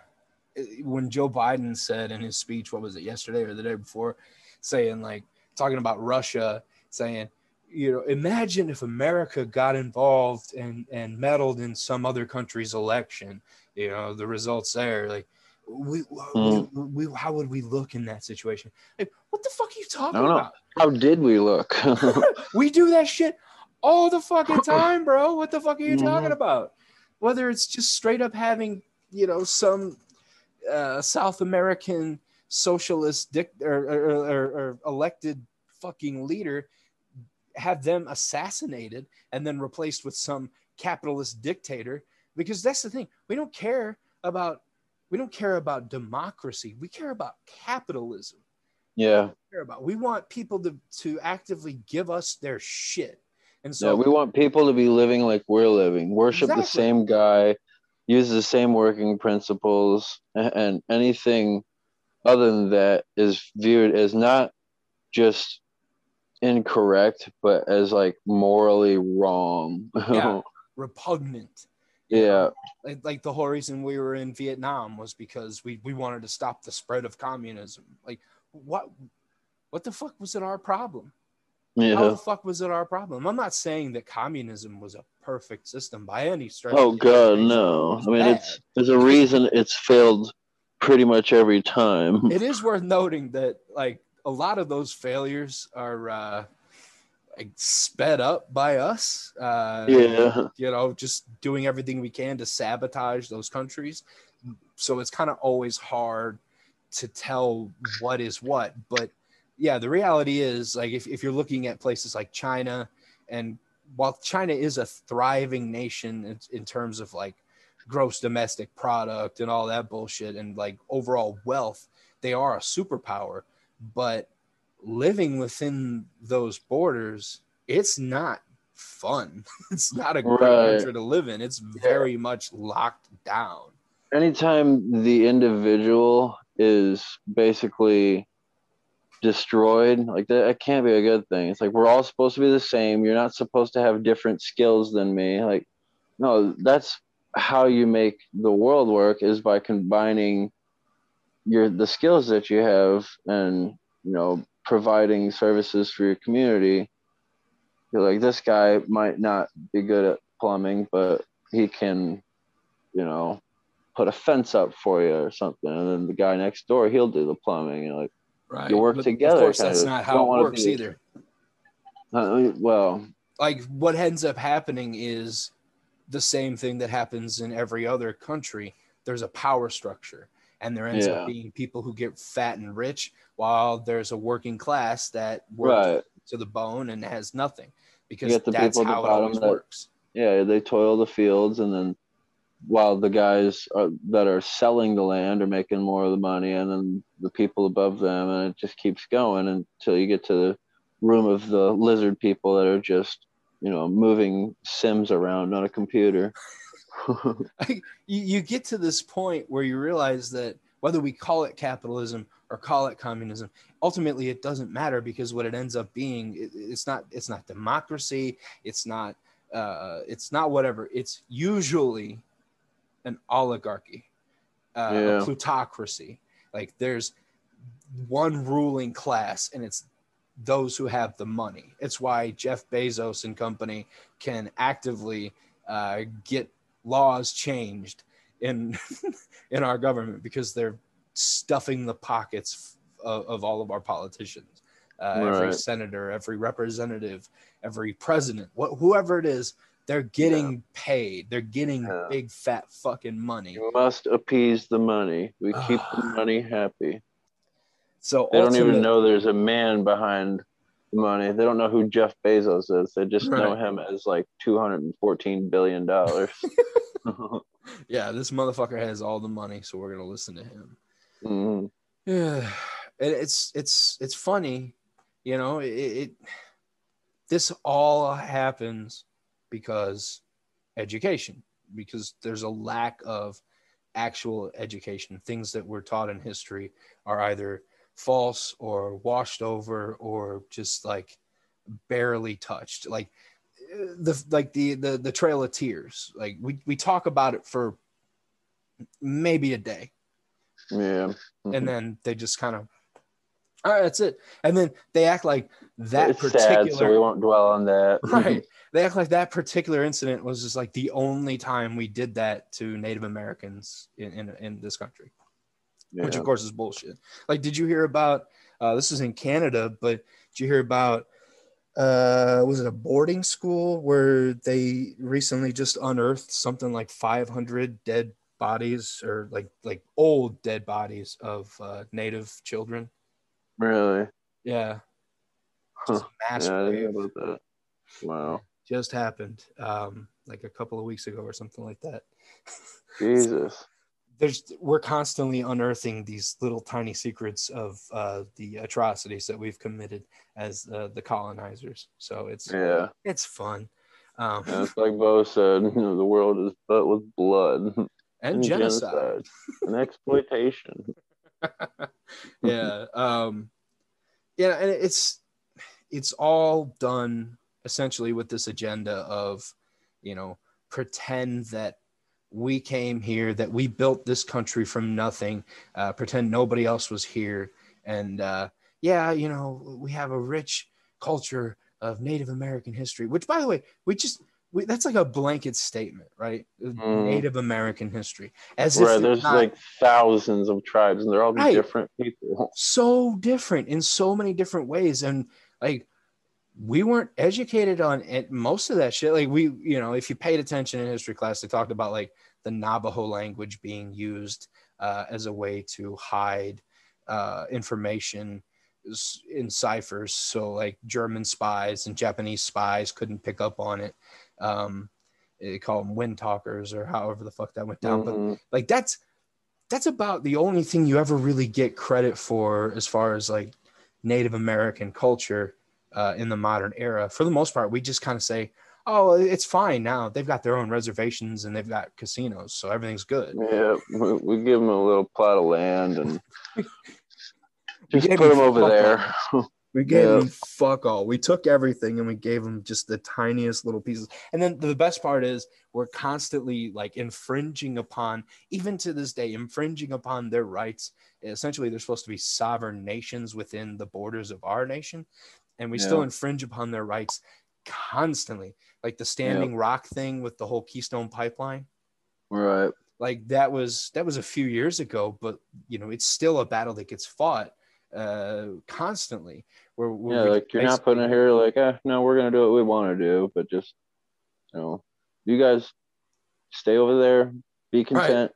when Joe Biden said in his speech, what was it yesterday or the day before, saying like talking about Russia, saying, you know, imagine if America got involved and and meddled in some other country's election. You know, the results there, like. We, we, we, how would we look in that situation? Like, what the fuck are you talking about? How did we look? *laughs* *laughs* we do that shit all the fucking *laughs* time, bro. What the fuck are you talking Mhm. about? Whether it's just straight up having, you know, some uh, South American socialist dic- or, or, or, or elected fucking leader, have them assassinated and then replaced with some capitalist dictator. Because that's the thing, we don't care about we don't care about democracy. We care about capitalism yeah. care about. We want people to to actively give us their shit. And Yeah, so we want people to be living like we're living, worship the same guy, use the same working principles, a- and anything other than that is viewed as not just incorrect, but as like morally wrong. *laughs* Yeah. repugnant. Yeah, Like, like the whole reason we were in Vietnam was because we, we wanted to stop the spread of communism. Like what what the fuck was it our problem? Yeah. How the fuck was it our problem? I'm not saying that communism was a perfect system by any stretch. Oh god, no. I mean, bad. it's there's a reason it's failed pretty much every time. it is worth noting that like a lot of those failures are uh sped up by us uh Yeah, you know just doing everything we can to sabotage those countries. So it's kind of always hard to tell what is what but yeah the reality is like if, if you're looking at places like china and while china is a thriving nation in, in terms of like gross domestic product and all that bullshit and like overall wealth they are a superpower but living within those borders it's not fun. *laughs* It's not a great Right. country to live in. It's very much locked down. Anytime the individual is basically destroyed like that it can't be a good thing. It's like we're all supposed to be the same. You're not supposed to have different skills than me. Like no that's how you make the world work is by combining your the skills that you have and you know providing services for your community you're like this guy might not be good at plumbing but he can you know put a fence up for you or something, and then the guy next door he'll do the plumbing. You know, like, right. You work But together, of course that's of. not how it works be- either. Uh, well, like what ends up happening is the same thing that happens in every other country. There's a power structure and there ends Yeah. up being people who get fat and rich while there's a working class that works right, to the bone and has nothing because that's how it always that- works yeah, they toil the fields, and then while the guys are, that are selling the land are making more of the money, and then the people above them, and it just keeps going until you get to the room of the lizard people that are just you know moving sims around on a computer. *laughs* you, you get to this point where you realize that whether we call it capitalism or call it communism ultimately it doesn't matter because what it ends up being it, it's not it's not democracy it's not uh, it's not whatever. It's usually an oligarchy uh, Yeah. a plutocracy. Like there's one ruling class and it's those who have the money. It's why jeff bezos and company can actively uh, get laws changed in *laughs* in our government because they're stuffing the pockets of, of all of our politicians uh, every Right. senator every representative every president wh- whoever it is they're getting paid they're getting Yeah. big fat fucking money you must appease the money. We keep the *sighs* money happy. so They don't even know there's a man behind money. They don't know who Jeff Bezos is. They just know him as like two hundred and fourteen billion dollars. *laughs* *laughs* Yeah, this motherfucker has all the money, so we're gonna listen to him. Mhm. Yeah, *sighs* and it's it's it's funny, you know. It, it this all happens because education, because there's a lack of actual education. Things that were taught in history are either false or washed over or just like barely touched. Like the like the the the Trail of Tears. Like we we talk about it for maybe a day Yeah. and mm-hmm. then they just kind of all right that's it and then they act like that it's particular sad, so we won't dwell on that. *laughs* right they act like that particular incident was just like the only time we did that to native americans in in, in this country which of course is bullshit like did you hear about uh, this is in canada but did you hear about uh was it a boarding school where they recently just unearthed something like 500 dead bodies or like like old dead bodies of uh, native children Really? yeah Huh. just Yeah, I didn't know about that. Wow. just happened um like a couple of weeks ago or something like that *laughs* Jesus. There's we're constantly unearthing these little tiny secrets of uh, the atrocities that we've committed as uh, the colonizers. So it's Yeah. it's fun, um, yeah. It's like Bo said, *laughs* you know, the world is but with blood *laughs* and genocide. and exploitation. *laughs* yeah, um, yeah, and it's it's all done essentially with this agenda of you know pretend that we came here that we built this country from nothing uh, pretend nobody else was here and uh, yeah you know we have a rich culture of native american history which by the way we just we, that's like a blanket statement right Mm. native american history as Right. it's There's not- like thousands of tribes and they're all Right. different people. so different in so many different ways and like we weren't educated on it, most of that shit. Like we you know if you paid attention in history class they talked about like the navajo language being used uh, as a way to hide uh, information in ciphers. So like german spies and japanese spies couldn't pick up on it. Um, they call them wind talkers or however the fuck that went down. But Mhm. like that's that's about the only thing you ever really get credit for as far as like Native American culture uh, in the modern era. For the most part, we just kind of say, "Oh, it's fine now. They've got their own reservations and they've got casinos, so everything's good." Yeah, we, we give them a little plot of land and *laughs* just put them over there. *laughs* We gave Yeah. them fuck all. We took everything and we gave them just the tiniest little pieces. And then the best part is we're constantly like infringing upon, even to this day, infringing upon their rights. Essentially, they're supposed to be sovereign nations within the borders of our nation, and we still infringe upon their rights constantly. Like the Standing Rock thing with the whole Keystone Pipeline right. like that was that was a few years ago but you know it's still a battle that gets fought uh constantly where, where Yeah, like you're not putting it here like, eh, no, we're gonna do what we want to do, but just you know, you guys stay over there, be content,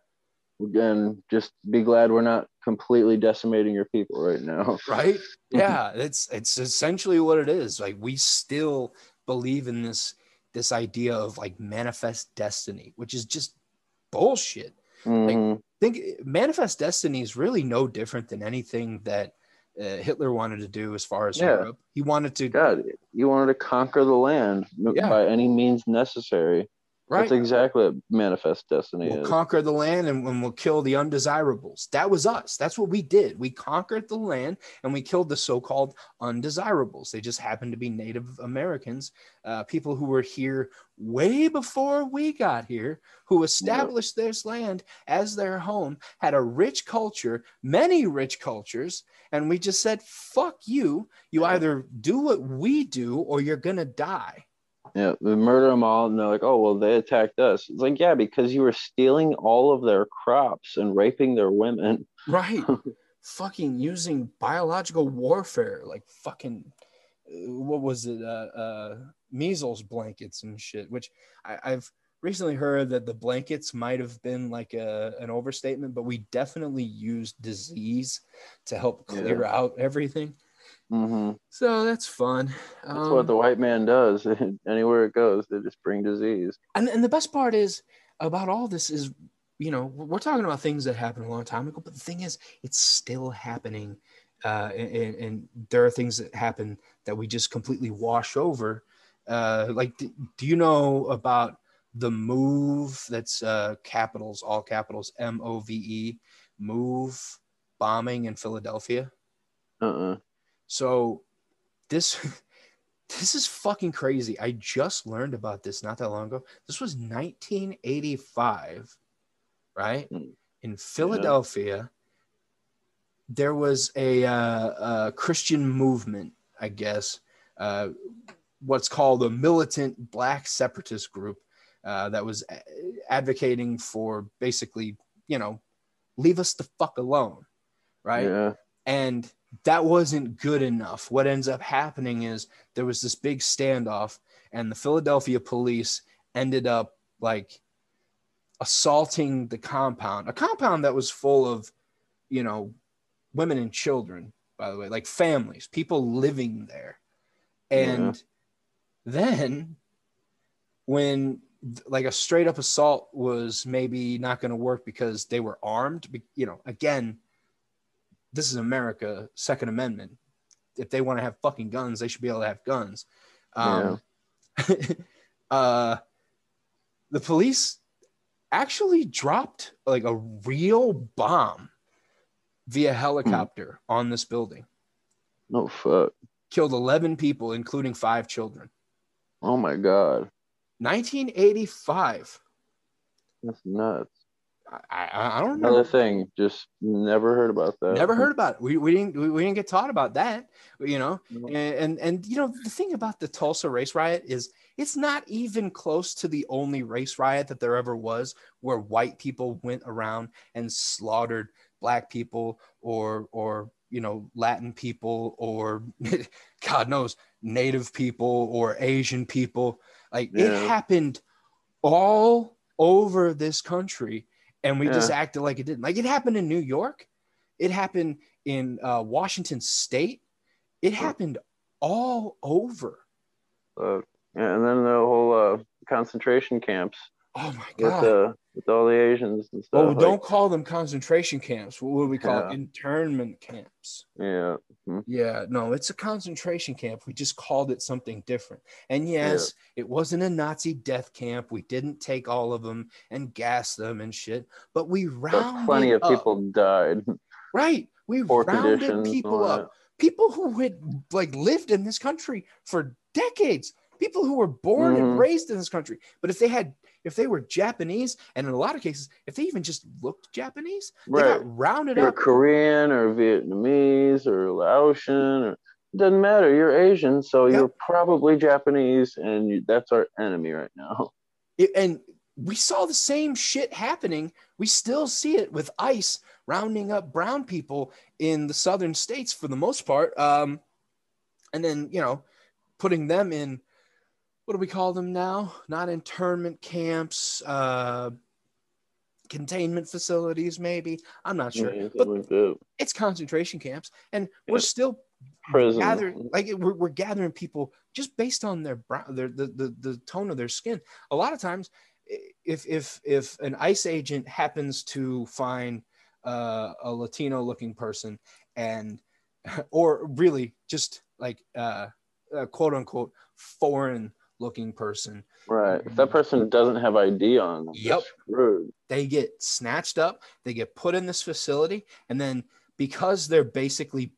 and just be glad we're not completely decimating your people right now. *laughs* right yeah it's it's essentially what it is like we still believe in this this idea of like manifest destiny which is just bullshit Mhm. think manifest destiny is really no different than anything that uh, hitler wanted to do as far as Yeah. europe he wanted to God, you wanted to conquer the land Yeah. by any means necessary. Right That's exactly what manifest destiny We'll is. conquer the land and, and we'll kill the undesirables. That was us. That's what we did. We conquered the land and we killed the so called undesirables. They just happened to be Native Americans, uh, people who were here way before we got here, who established this land as their home, had a rich culture, many rich cultures. And we just said, fuck you. You either do what we do or you're going to die. Yeah, they murder them all, and they're like, "Oh, well, they attacked us." It's like, yeah, because you were stealing all of their crops and raping their women. Right. *laughs* fucking using biological warfare, like fucking, uh, what was it? Uh, uh, measles blankets and shit, which I, I've recently heard that the blankets might have been like a, an overstatement, but we definitely used disease to help clear out everything. Hmm So that's fun. That's Um, what the white man does. *laughs* Anywhere it goes, they just bring disease. and, and the best part is about all this is you know we're talking about things that happened a long time ago but the thing is it's still happening uh, and, and there are things that happen that we just completely wash over uh, like do, do you know about the move that's uh, capitals all capitals m-o-v-e move bombing in philadelphia Uh-uh. So this *laughs* this is fucking crazy. I just learned about this not that long ago. This was 1985, right? Hmm. In Philadelphia, there was a, uh, a Christian movement, I guess, uh, what's called a militant black separatist group uh, that was advocating for basically, you know, leave us the fuck alone, right? Yeah. and that wasn't good enough. What ends up happening is there was this big standoff, and the Philadelphia police ended up like assaulting the compound, a compound that was full of, you know, women and children, by the way, like families, people living there. And then when like a straight up assault was maybe not going to work because they were armed, you know, again, this is America, Second Amendment. If they want to have fucking guns, they should be able to have guns. Um, *laughs* uh, the police actually dropped like a real bomb via helicopter on this building, No fuck. killed 11 people, including five children. Oh my god. 1985. That's nuts. I, I, I don't know. Another thing, just never heard about that. Never heard about it. We, we didn't we, we didn't get taught about that, you know. No. And, and and you know the thing about the Tulsa race riot is it's not even close to the only race riot that there ever was where white people went around and slaughtered black people or or you know Latin people or *laughs* God knows Native people or Asian people. Like it happened all over this country, and we just acted like it didn't. Like it happened in New York, it happened in uh, Washington State, it happened all over. Uh, yeah, and then the whole uh, concentration camps Oh my with god! uh, with all the Asians and stuff. oh, like- don't call them concentration camps. What would we call? Yeah. Internment camps. yeah. Yeah, no, it's a concentration camp. We just called it something different. And yes, it wasn't a Nazi death camp. We didn't take all of them and gas them and shit, but we But rounded plenty of up- people died. Right, we Poor rounded people up. People who had like lived in this country for decades. People who were born and Mhm. raised in this country. But if they had, if they were Japanese, and in a lot of cases, if they even just looked Japanese, that. they Right. got rounded You're up. Korean or Vietnamese or Laotian. Or, doesn't matter. You're Asian, so Yep. you're probably Japanese, and you, that's our enemy right now. *laughs* It- and we saw the same shit happening. We still see it with ICE rounding up brown people in the southern states for the most part. Um, and then, you know, putting them in what do we call them now? Not internment camps, uh, containment facilities, maybe. I'm not sure. Yeah, But like it's concentration camps. And we're still Prison. gathering like we're, we're gathering people just based on their brown their the, the the tone of their skin a lot of times if if if an ice agent happens to find uh, a latino looking person and *laughs* or really just like uh, a quote unquote foreign looking person. Right. If that um, person doesn't have ID on, them, Yep. they get snatched up they get put in this facility and then because they're basically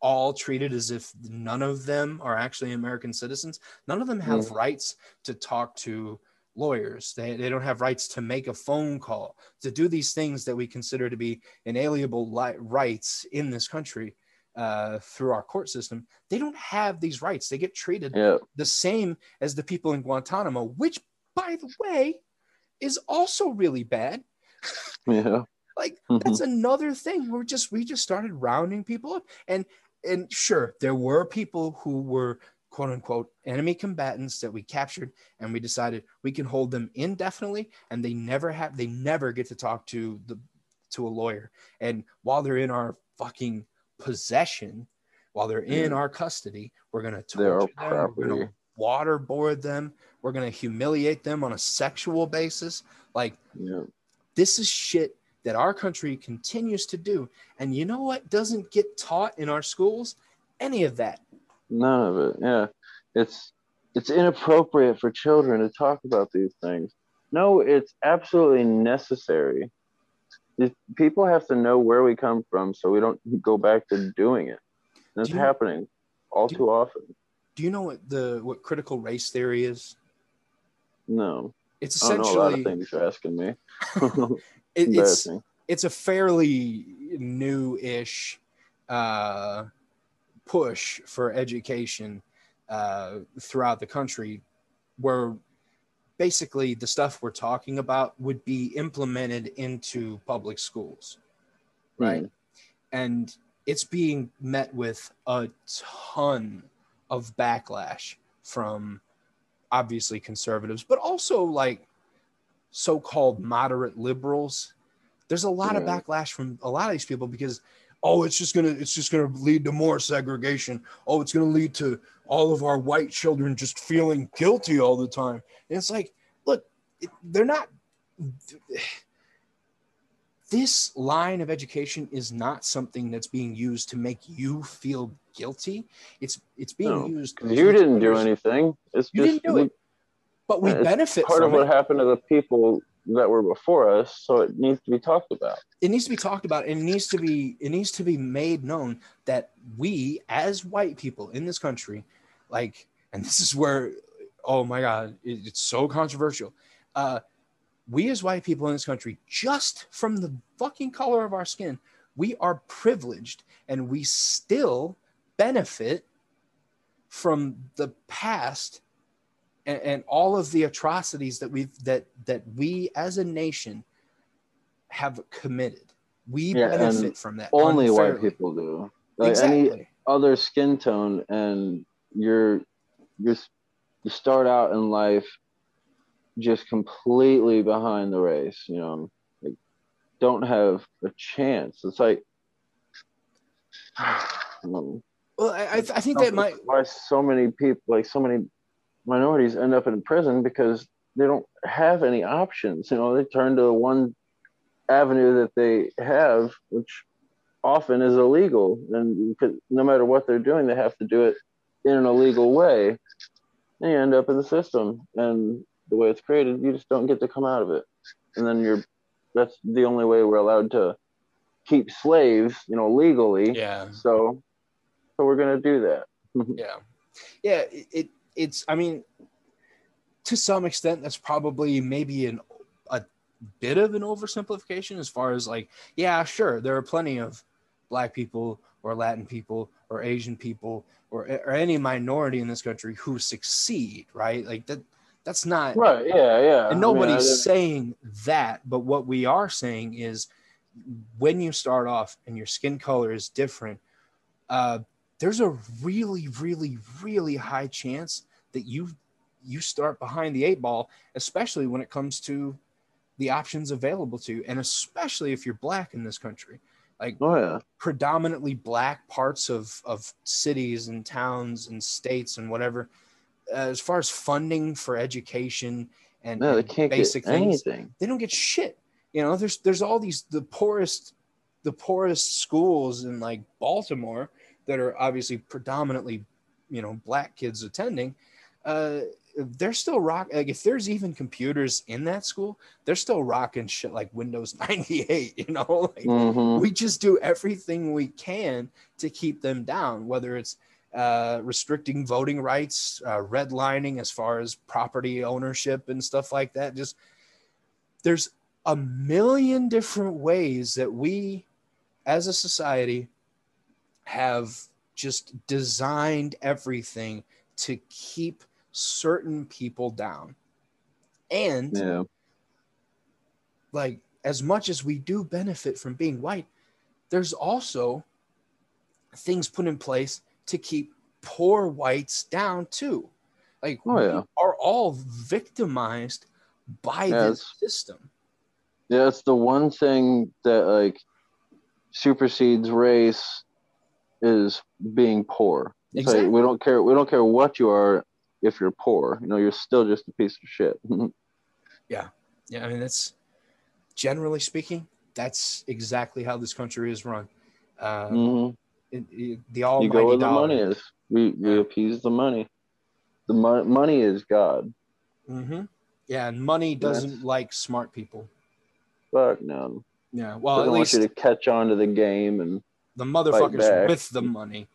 all treated as if none of them are actually american citizens none of them have mm. rights to talk to lawyers. They, they don't have rights to make a phone call to do these things that we consider to be inalienable li- rights in this country uh, through our court system they don't have these rights they get treated Yeah. the same as the people in Guantanamo, which, by the way, is also really bad. *laughs* Yeah. Like Mhm. that's another thing. We're just we just started rounding people up, and and sure, there were people who were quote unquote enemy combatants that we captured, and we decided we can hold them indefinitely, and they never have they never get to talk to the to a lawyer, and while they're in our fucking possession, while they're in our custody. We're gonna torture them. We're gonna waterboard them. We're gonna humiliate them on a sexual basis. Like Yeah. this is shit that our country continues to do. And you know what doesn't get taught in our schools? Any of that. None of it. Yeah. It's it's inappropriate for children to talk about these things. No, it's absolutely necessary. People have to know where we come from so we don't go back to doing it. And it's Do happening all do- too often. Do you know what the what critical race theory is? No. It's essentially I don't know a lot of things you're asking me. *laughs* *laughs* it, it's it's a fairly new-ish uh, push for education uh, throughout the country, where basically the stuff we're talking about would be implemented into public schools, right? And it's being met with a ton of backlash from obviously conservatives, but also like so-called moderate liberals. There's a lot of backlash from a lot of these people because oh, it's just gonna it's just gonna lead to more segregation. Oh, it's gonna lead to all of our white children just feeling guilty all the time. And it's like, look, it, they're not. This line of education is not something that's being used to make you feel guilty. It's it's being No, used. you didn't do anything. It's You just didn't do it, but we it's benefit part of what it. happened to the people that were before us, so it needs to be talked about. it needs to be talked about and it needs to be it needs to be made known that we as white people in this country like and this is where oh my god it- it's so controversial uh we as white people in this country just from the fucking color of our skin we are privileged and we still benefit from the past and, and all of the atrocities that we've that that we as a nation have committed. We Yeah, benefit from that. Only white people do. Like exactly. any other skin tone, and you're you're you start out in life just completely behind the race. You know, like don't have a chance. It's like. *sighs* well, I I think that might. why so many people like so many minorities end up in prison because they don't have any options you know they turn to the one avenue that they have which often is illegal and no matter what they're doing they have to do it in an illegal way and you end up in the system and the way it's created you just don't get to come out of it and then you're that's the only way we're allowed to keep slaves you know legally Yeah. so so we're gonna do that *laughs* Yeah. Yeah. It, it it's. I mean, to some extent, that's probably maybe an a bit of an oversimplification as far as like, yeah, sure, there are plenty of black people or Latin people or Asian people or or any minority in this country who succeed, right? Like that. That's not Right. Yeah. Yeah. And nobody's I didn't- saying that but what we are saying is when you start off and your skin color is different uh, there's a really really really high chance that you you start behind the eight ball especially when it comes to the options available to you and especially if you're black in this country like Oh yeah. predominantly black parts of of cities and towns and states and whatever uh, as far as funding for education and, No, and basic things anything. they don't get shit you know there's there's all these the poorest the poorest schools in like baltimore that are obviously predominantly you know black kids attending uh they're still rock like if there's even computers in that school they're still rocking shit like windows *laughs* 98 you know *laughs* like Mhm. we just do everything we can to keep them down, whether it's uh, restricting voting rights, uh, redlining as far as property ownership and stuff like that. Just there's a million different ways that we as a society have just designed everything to keep certain people down. And Yeah. like as much as we do benefit from being white, there's also things put in place to keep poor whites down too. Like Oh, we are all victimized by Yeah, this system. Yeah. It's the one thing that like supersedes race is being poor. It's like, Exactly. we don't care. We don't care what you are. If you're poor, you know, you're still just a piece of shit. *laughs* Yeah, yeah. I mean that's generally speaking, that's exactly how this country is run. Uh, Mhm. it, it, the You go where the dollar. money is. We we appease the money. The mo- money is God. hmm Yeah, and money doesn't That's- like smart people. Fuck no. Yeah, well, at want least you to catch on to the game and the motherfuckers with the money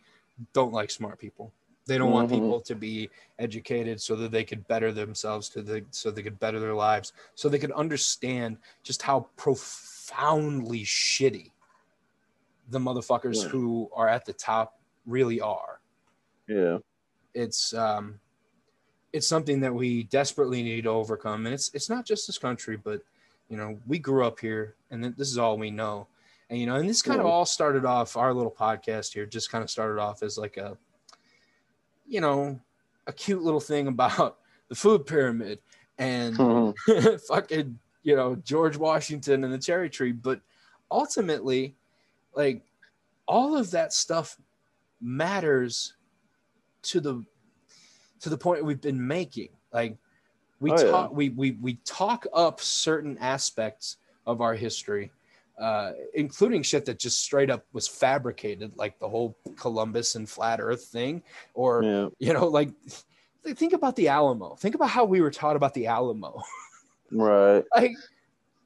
don't like smart people. They don't want Mhm. people to be educated so that they could better themselves, to the so they could better their lives, so they could understand just how profoundly shitty the motherfuckers Yeah. who are at the top really are. yeah. It's um, it's something that we desperately need to overcome, and it's it's not just this country, but you know we grew up here, and this is all we know, and you know, and this kind of all started off our little podcast here, just kind of started off as like a, you know, a cute little thing about *laughs* the food pyramid and Mhm. *laughs* fucking you know George Washington and the cherry tree, but ultimately, like all of that stuff matters to the to the point we've been making. Like we Oh, yeah. talk we, we we talk up certain aspects of our history, uh, including shit that just straight up was fabricated, like the whole Columbus and flat Earth thing, or yeah. you know, like think about the Alamo. Think about how we were taught about the Alamo. Right. *laughs* like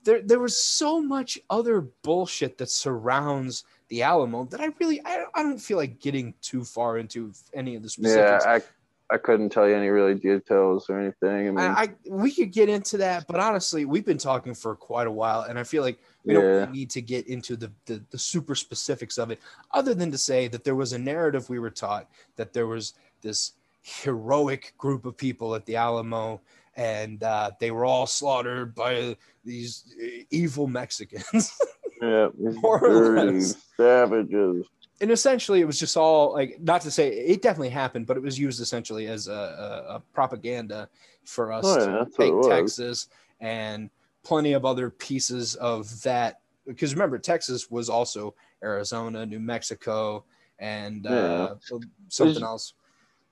there there was so much other bullshit that surrounds the Alamo that I really I, I don't feel like getting too far into any of the Yeah. specifics. I I couldn't tell you any really details or anything. I mean, I, I we could get into that, but honestly, we've been talking for quite a while, and I feel like we Yeah. don't really need to get into the, the the super specifics of it, other than to say that there was a narrative we were taught that there was this heroic group of people at the Alamo, and uh, they were all slaughtered by these evil Mexicans. *laughs* yeah. Or savages. And essentially, it was just all like not to say it definitely happened, but it was used essentially as a, a, a propaganda for us Oh, yeah, to it take. Texas and plenty of other pieces of that. Because remember, Texas was also Arizona, New Mexico, and uh, something else.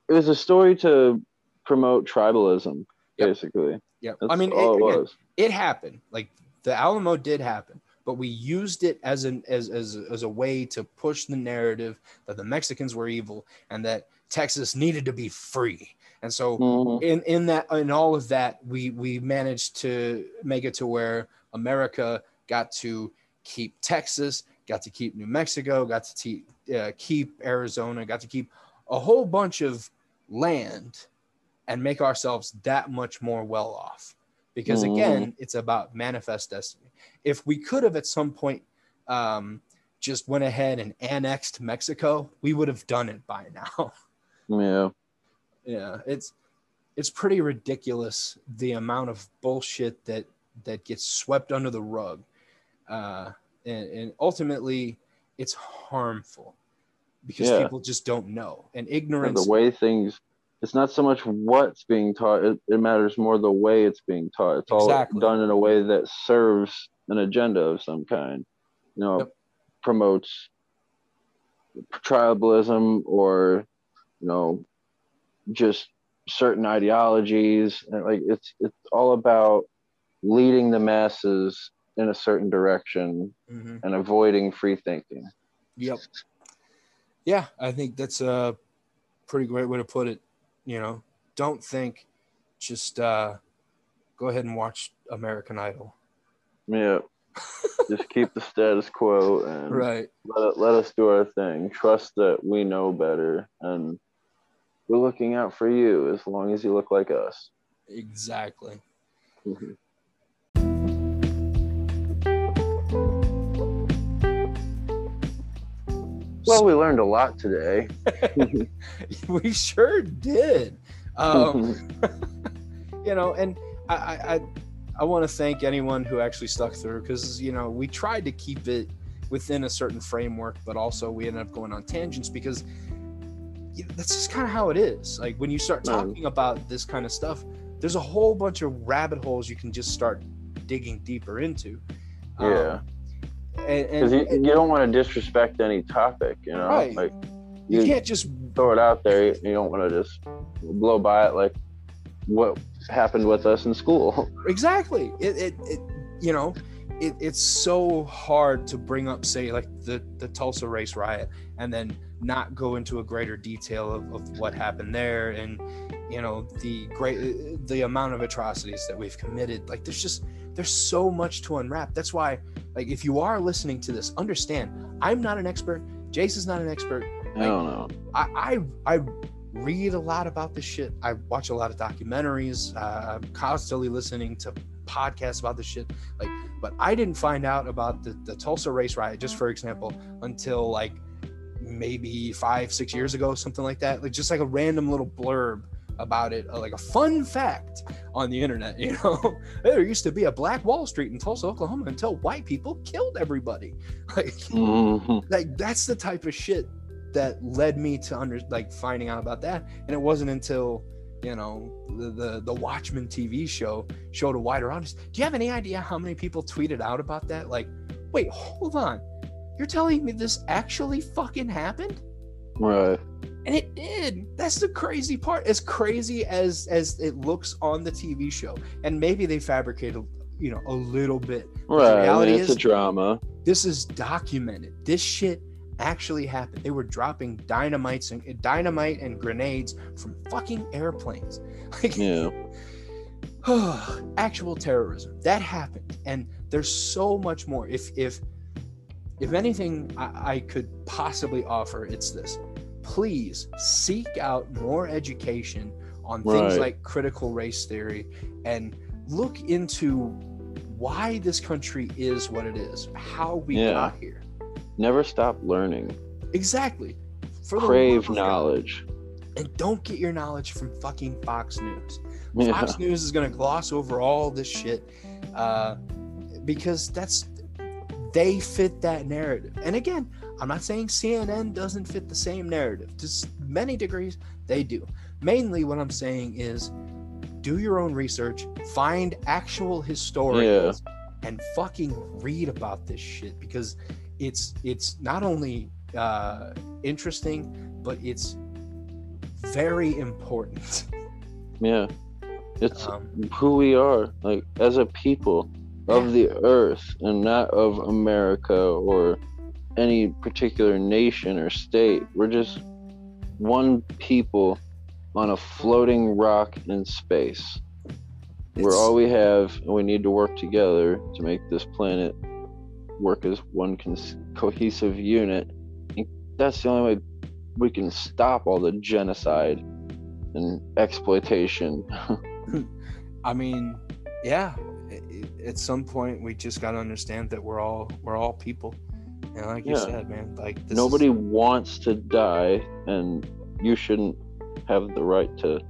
It was a story to promote tribalism, Yep. basically. Yeah, I mean, it, it, again, was. it happened. Like the Alamo did happen, but we used it as an as as as a way to push the narrative that the Mexicans were evil and that Texas needed to be free. And so Mhm. in in that in all of that we we managed to make it to where America got to keep Texas, got to keep New Mexico, got to te- uh, keep Arizona, got to keep a whole bunch of land and make ourselves that much more well off. Because Mhm. again, it's about manifest destiny. If we could have at some point um, just went ahead and annexed Mexico, we would have done it by now. *laughs* Yeah. yeah, it's it's pretty ridiculous the amount of bullshit that that gets swept under the rug, uh, and, and ultimately it's harmful because Yeah. people just don't know and And ignorance. the way things it's not so much what's being taught it, it matters more the way it's being taught it's all done in a way that serves an agenda of some kind you know Yep. promotes tribalism or you know just certain ideologies and like it's it's all about leading the masses in a certain direction Mhm. and avoiding free thinking Yep. Yeah, I think that's a pretty great way to put it. You know, don't think, just uh, go ahead and watch American Idol. yeah *laughs* just keep the status quo and Right. let, let us do our thing. Trust that we know better, and we're looking out for you as long as you look like us. Exactly. Well, we learned a lot today. *laughs* we sure did. Um, *laughs* *laughs* you know, and I, I, I, want to thank anyone who actually stuck through because you know we tried to keep it within a certain framework, but also we ended up going on tangents because that's just kind of how it is. Like when you start No. talking about this kind of stuff, there's a whole bunch of rabbit holes you can just start digging deeper into. Um, yeah, and, because and, you, you don't want to disrespect any topic, you know. Right. Like You you can't just throw it out there. You don't want to just blow by it like what happened with us in school. *laughs* exactly it, it, it you know it, it's so hard to bring up say like the the tulsa race riot and then not go into a greater detail of, of what happened there and you know the great the amount of atrocities that we've committed like there's just there's so much to unwrap that's why like if you are listening to this understand i'm not an expert jace is not an expert I don't know. I, I I read a lot about this shit. I watch a lot of documentaries. Uh, I'm constantly listening to podcasts about this shit. Like, but I didn't find out about the, the Tulsa race riot, just for example, until like maybe five, six years ago, something like that. Like just like a random little blurb about it, uh, like a fun fact on the internet. *laughs* You know, there used to be a Black Wall Street in Tulsa, Oklahoma, until white people killed everybody. *laughs* Like, Mhm. like that's the type of shit that led me to under like finding out about that and it wasn't until you know the the, the watchmen tv show showed a wider audience do you have any idea how many people tweeted out about that like wait hold on you're telling me this actually fucking happened Right. and it did that's the crazy part as crazy as as it looks on the tv show and maybe they fabricated you know a little bit Right. Reality it's is- a drama. this is documented. This shit actually happened. They were dropping dynamites and dynamite and grenades from fucking airplanes. *laughs* Like Yeah. *sighs* actual terrorism. That happened. And there's so much more. If if if anything I, I could possibly offer, it's this. Please seek out more education on things like critical race theory and look into why this country is what it is, how we Yeah. got here. Never stop learning. Exactly. For Crave God. knowledge. And don't get your knowledge from fucking Fox News. *laughs* Yeah. Fox News is going to gloss over all this shit uh, because that's they fit that narrative. And again, I'm not saying CNN doesn't fit the same narrative. To many degrees, they do. Mainly, what I'm saying is do your own research, find actual historians, and fucking read about this shit because it's it's not only uh, interesting, but it's very important. Yeah. It's Um, who we are, like as a people of the earth and not of America or any particular nation or state. We're just one people on a floating rock in space. We're all we have, and we need to work together to make this planet work as one cons- cohesive unit. And that's the only way we can stop all the genocide and exploitation. *laughs* I mean, yeah. At some point, we just got to understand that we're all we're all people, and like you Yeah. said, man, like this is- Nobody wants to die, and you shouldn't have the right to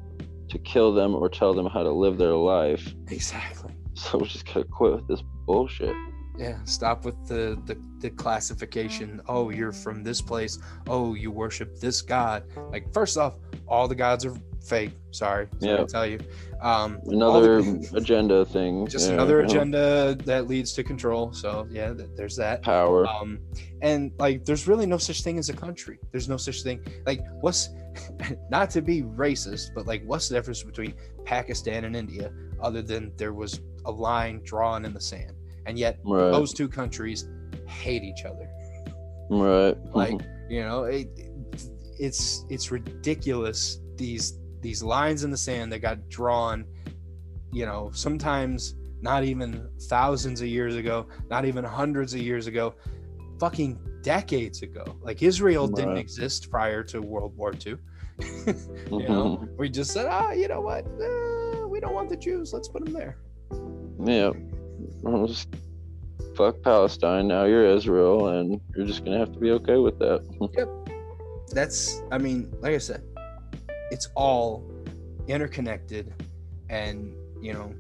to kill them or tell them how to live their life. exactly. So we just gotta quit with this bullshit. Yeah, stop with the, the the classification. Oh, you're from this place. Oh, you worship this god. Like, first off, all the gods are fake. Sorry, Yeah. to tell you. Um, Another the- agenda thing. *laughs* just yeah, another know, agenda that leads to control. So yeah, th- there's that. Power. um and like there's really no such thing as a country there's no such thing like what's *laughs* not to be racist but like what's the difference between pakistan and india other than there was a line drawn in the sand and yet right. those two countries hate each other right. like *laughs* you know it, it's it's ridiculous these these lines in the sand that got drawn you know sometimes not even thousands of years ago not even hundreds of years ago fucking decades ago like israel didn't exist prior to world war ii *laughs* you know we just said ah you know what uh, we don't want the jews let's put them there yeah. Just fuck Palestine. Now you're Israel, and you're just gonna have to be okay with that. yep. that's i mean like i said it's all interconnected and you know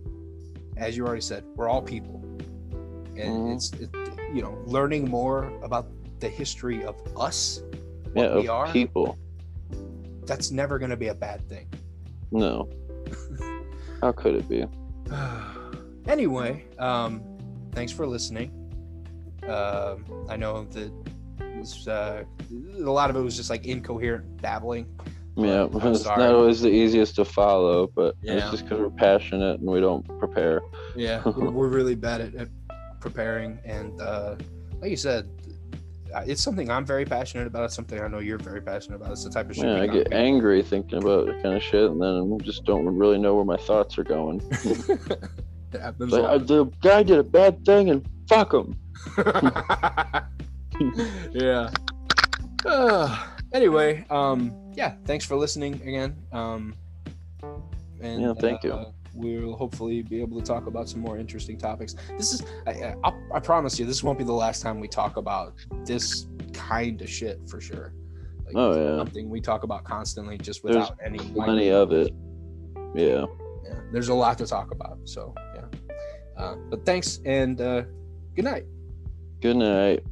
as you already said we're all people and Mhm. it's it, you know learning more about the history of us yeah, we of are people. that's never going to be a bad thing No. *laughs* How could it be? *sighs* anyway um thanks for listening um i know that was uh, a lot of it was just like incoherent babbling. Yeah, I'm it's sorry. not always the easiest to follow, but Yeah. it's just because we're passionate and we don't prepare. Yeah, *laughs* we're, we're really bad at, at preparing, and uh, like you said, uh, it's something I'm very passionate about. It's something I know you're very passionate about. It's the type of shit. Yeah, I get be- angry thinking about that kind of shit, and then I just don't really know where my thoughts are going. *laughs* Like, I, the guy did a bad thing, and fuck him. *laughs* yeah. Anyway, um, yeah. Thanks for listening again. Um, and Yeah, thank you. uh, We'll hopefully be able to talk about some more interesting topics. This is, I, I, I'll- promise you, this won't be the last time we talk about this kind of shit for sure. Like, Oh, yeah. Something we talk about constantly, just There's without any. Plenty of it. Yeah. Yeah, there's a lot to talk about. So yeah. Uh, but thanks and uh, good night. Good night.